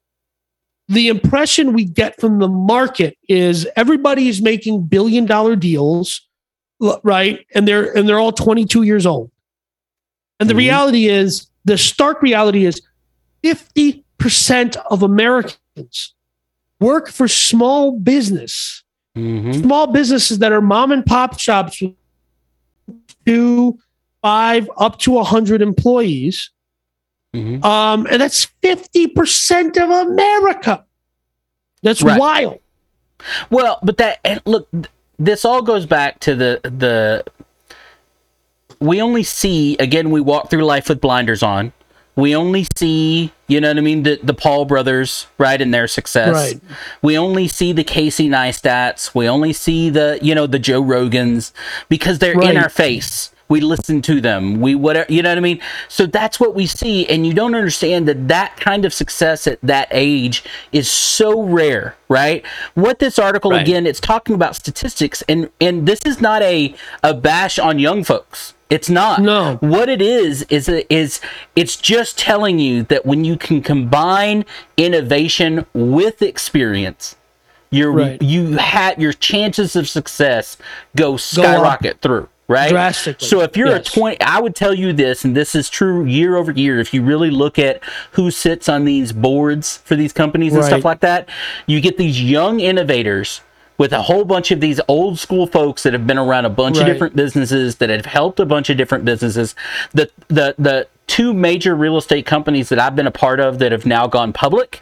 S1: the impression we get from the market is everybody is making billion dollar deals, right? And they're and they're all 22 years old. And the
S2: Mhm.
S1: reality is, the stark reality is 50% of Americans work for small business
S2: hmm
S1: small businesses that are mom and pop shops with two, five, up to a hundred employees.
S2: hmm
S1: Um, and that's 50% of America. That's
S2: Right.
S1: wild.
S2: Well, but that and look, this all goes back to the the. We only see again. We walk through life with blinders on. We only see, you know what I mean, the the Paul brothers, right, and their success.
S1: Right.
S2: We only see the Casey Neistats. We only see the, you know, the Joe Rogans because they're in our face. We listen to them. We whatever, you know what I mean. So that's what we see, and you don't understand that that kind of success at that age is so rare, right? What this article
S1: Right.
S2: again, it's talking about statistics, and and this is not a a bash on young folks. It's not.
S1: No.
S2: What it is is is it's just telling you that when you can combine innovation with experience, your
S1: Right.
S2: you have your chances of success go skyrocket through. Right.
S1: Drastically,
S2: So if you're
S1: yes.
S2: a 20, I would tell you this, and this is true year over year. If you really look at who sits on these boards for these companies and
S1: Right.
S2: stuff like that, you get these young innovators with a whole bunch of these old school folks that have been around a bunch of different businesses that have helped a bunch of different businesses. The the the two major real estate companies that I've been a part of that have now gone public.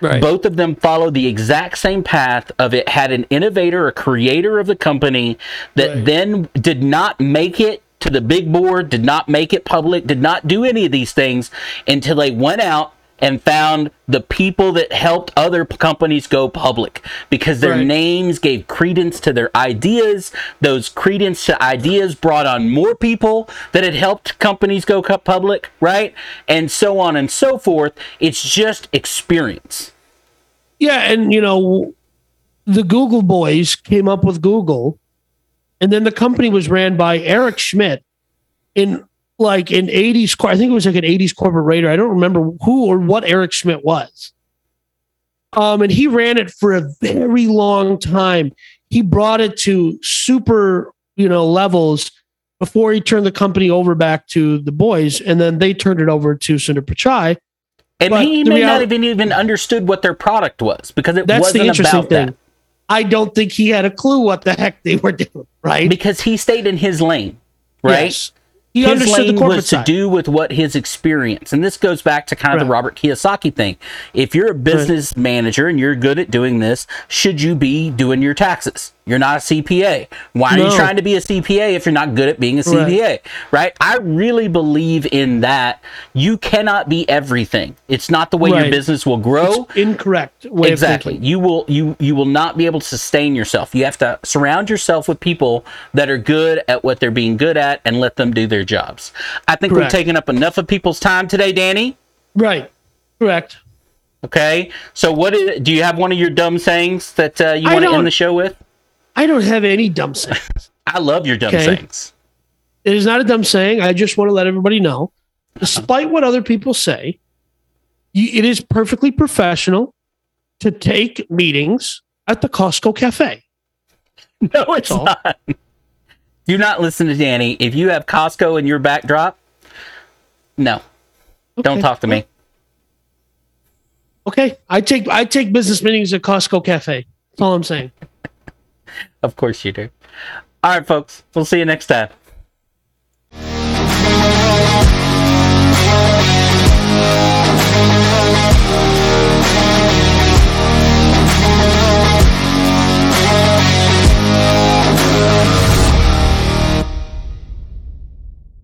S1: Right.
S2: Both of them follow the exact same path of it had an innovator, a creator of the company that
S1: Right.
S2: then did not make it to the big board, did not make it public, did not do any of these things until they went out and found the people that helped other p- companies go public because their
S1: Right.
S2: names gave credence to their ideas. Those credence to ideas brought on more people that had helped companies go public, right? And so on and so forth. It's just experience.
S1: Yeah, and you know, the Google boys came up with Google, and then the company was ran by Eric Schmidt in like an 80s cor- I think it was like an 80s corporate raider. I don't remember who or what Eric Schmidt was. Um, and he ran it for a very long time. He brought it to super, you know, levels before he turned the company over back to the boys, and then they turned it over to Sundar Pichai.
S2: And
S1: But
S2: he may not
S1: reali-
S2: even even understood what their product was because it
S1: That's
S2: wasn't
S1: the interesting
S2: about
S1: thing.
S2: that.
S1: I don't think he had a clue what the heck they were doing, right?
S2: Because he stayed in his lane, right?
S1: Yes. He
S2: his
S1: understood the
S2: lane
S1: corporate
S2: was
S1: side.
S2: to do with what his experience and this goes back to kind of the robert kiyosaki thing. If you're a business manager and you're good at doing this should you be doing your taxes you're not a cpa why are you trying to be a cpa if you're not good at being a cpa right, i really believe in that you cannot be everything. It's not the way your business will grow.
S1: It's incorrect
S2: exactly. you will you you will not be able to sustain yourself. You have to surround yourself with people that are good at what they're being good at and let them do their jobs. I think
S1: Correct.
S2: we've taken up enough of people's time today danny.
S1: Right. Correct.
S2: okay. So what is, do you have one of your dumb sayings that uh, you want to end the show with
S1: I don't have any dumb sayings.
S2: i love your dumb
S1: Okay.
S2: sayings
S1: it is not a dumb saying. I just want to let everybody know, despite what other people say, you, it is perfectly professional to take meetings at the Costco cafe.
S2: No, it's
S1: all.
S2: not. Do not listen to Danny. If you have Costco in your backdrop, no, don't talk to me.
S1: Okay, I take I take business meetings at Costco cafe. That's all I'm saying.
S2: Of course you do. All right, folks. We'll see you next time.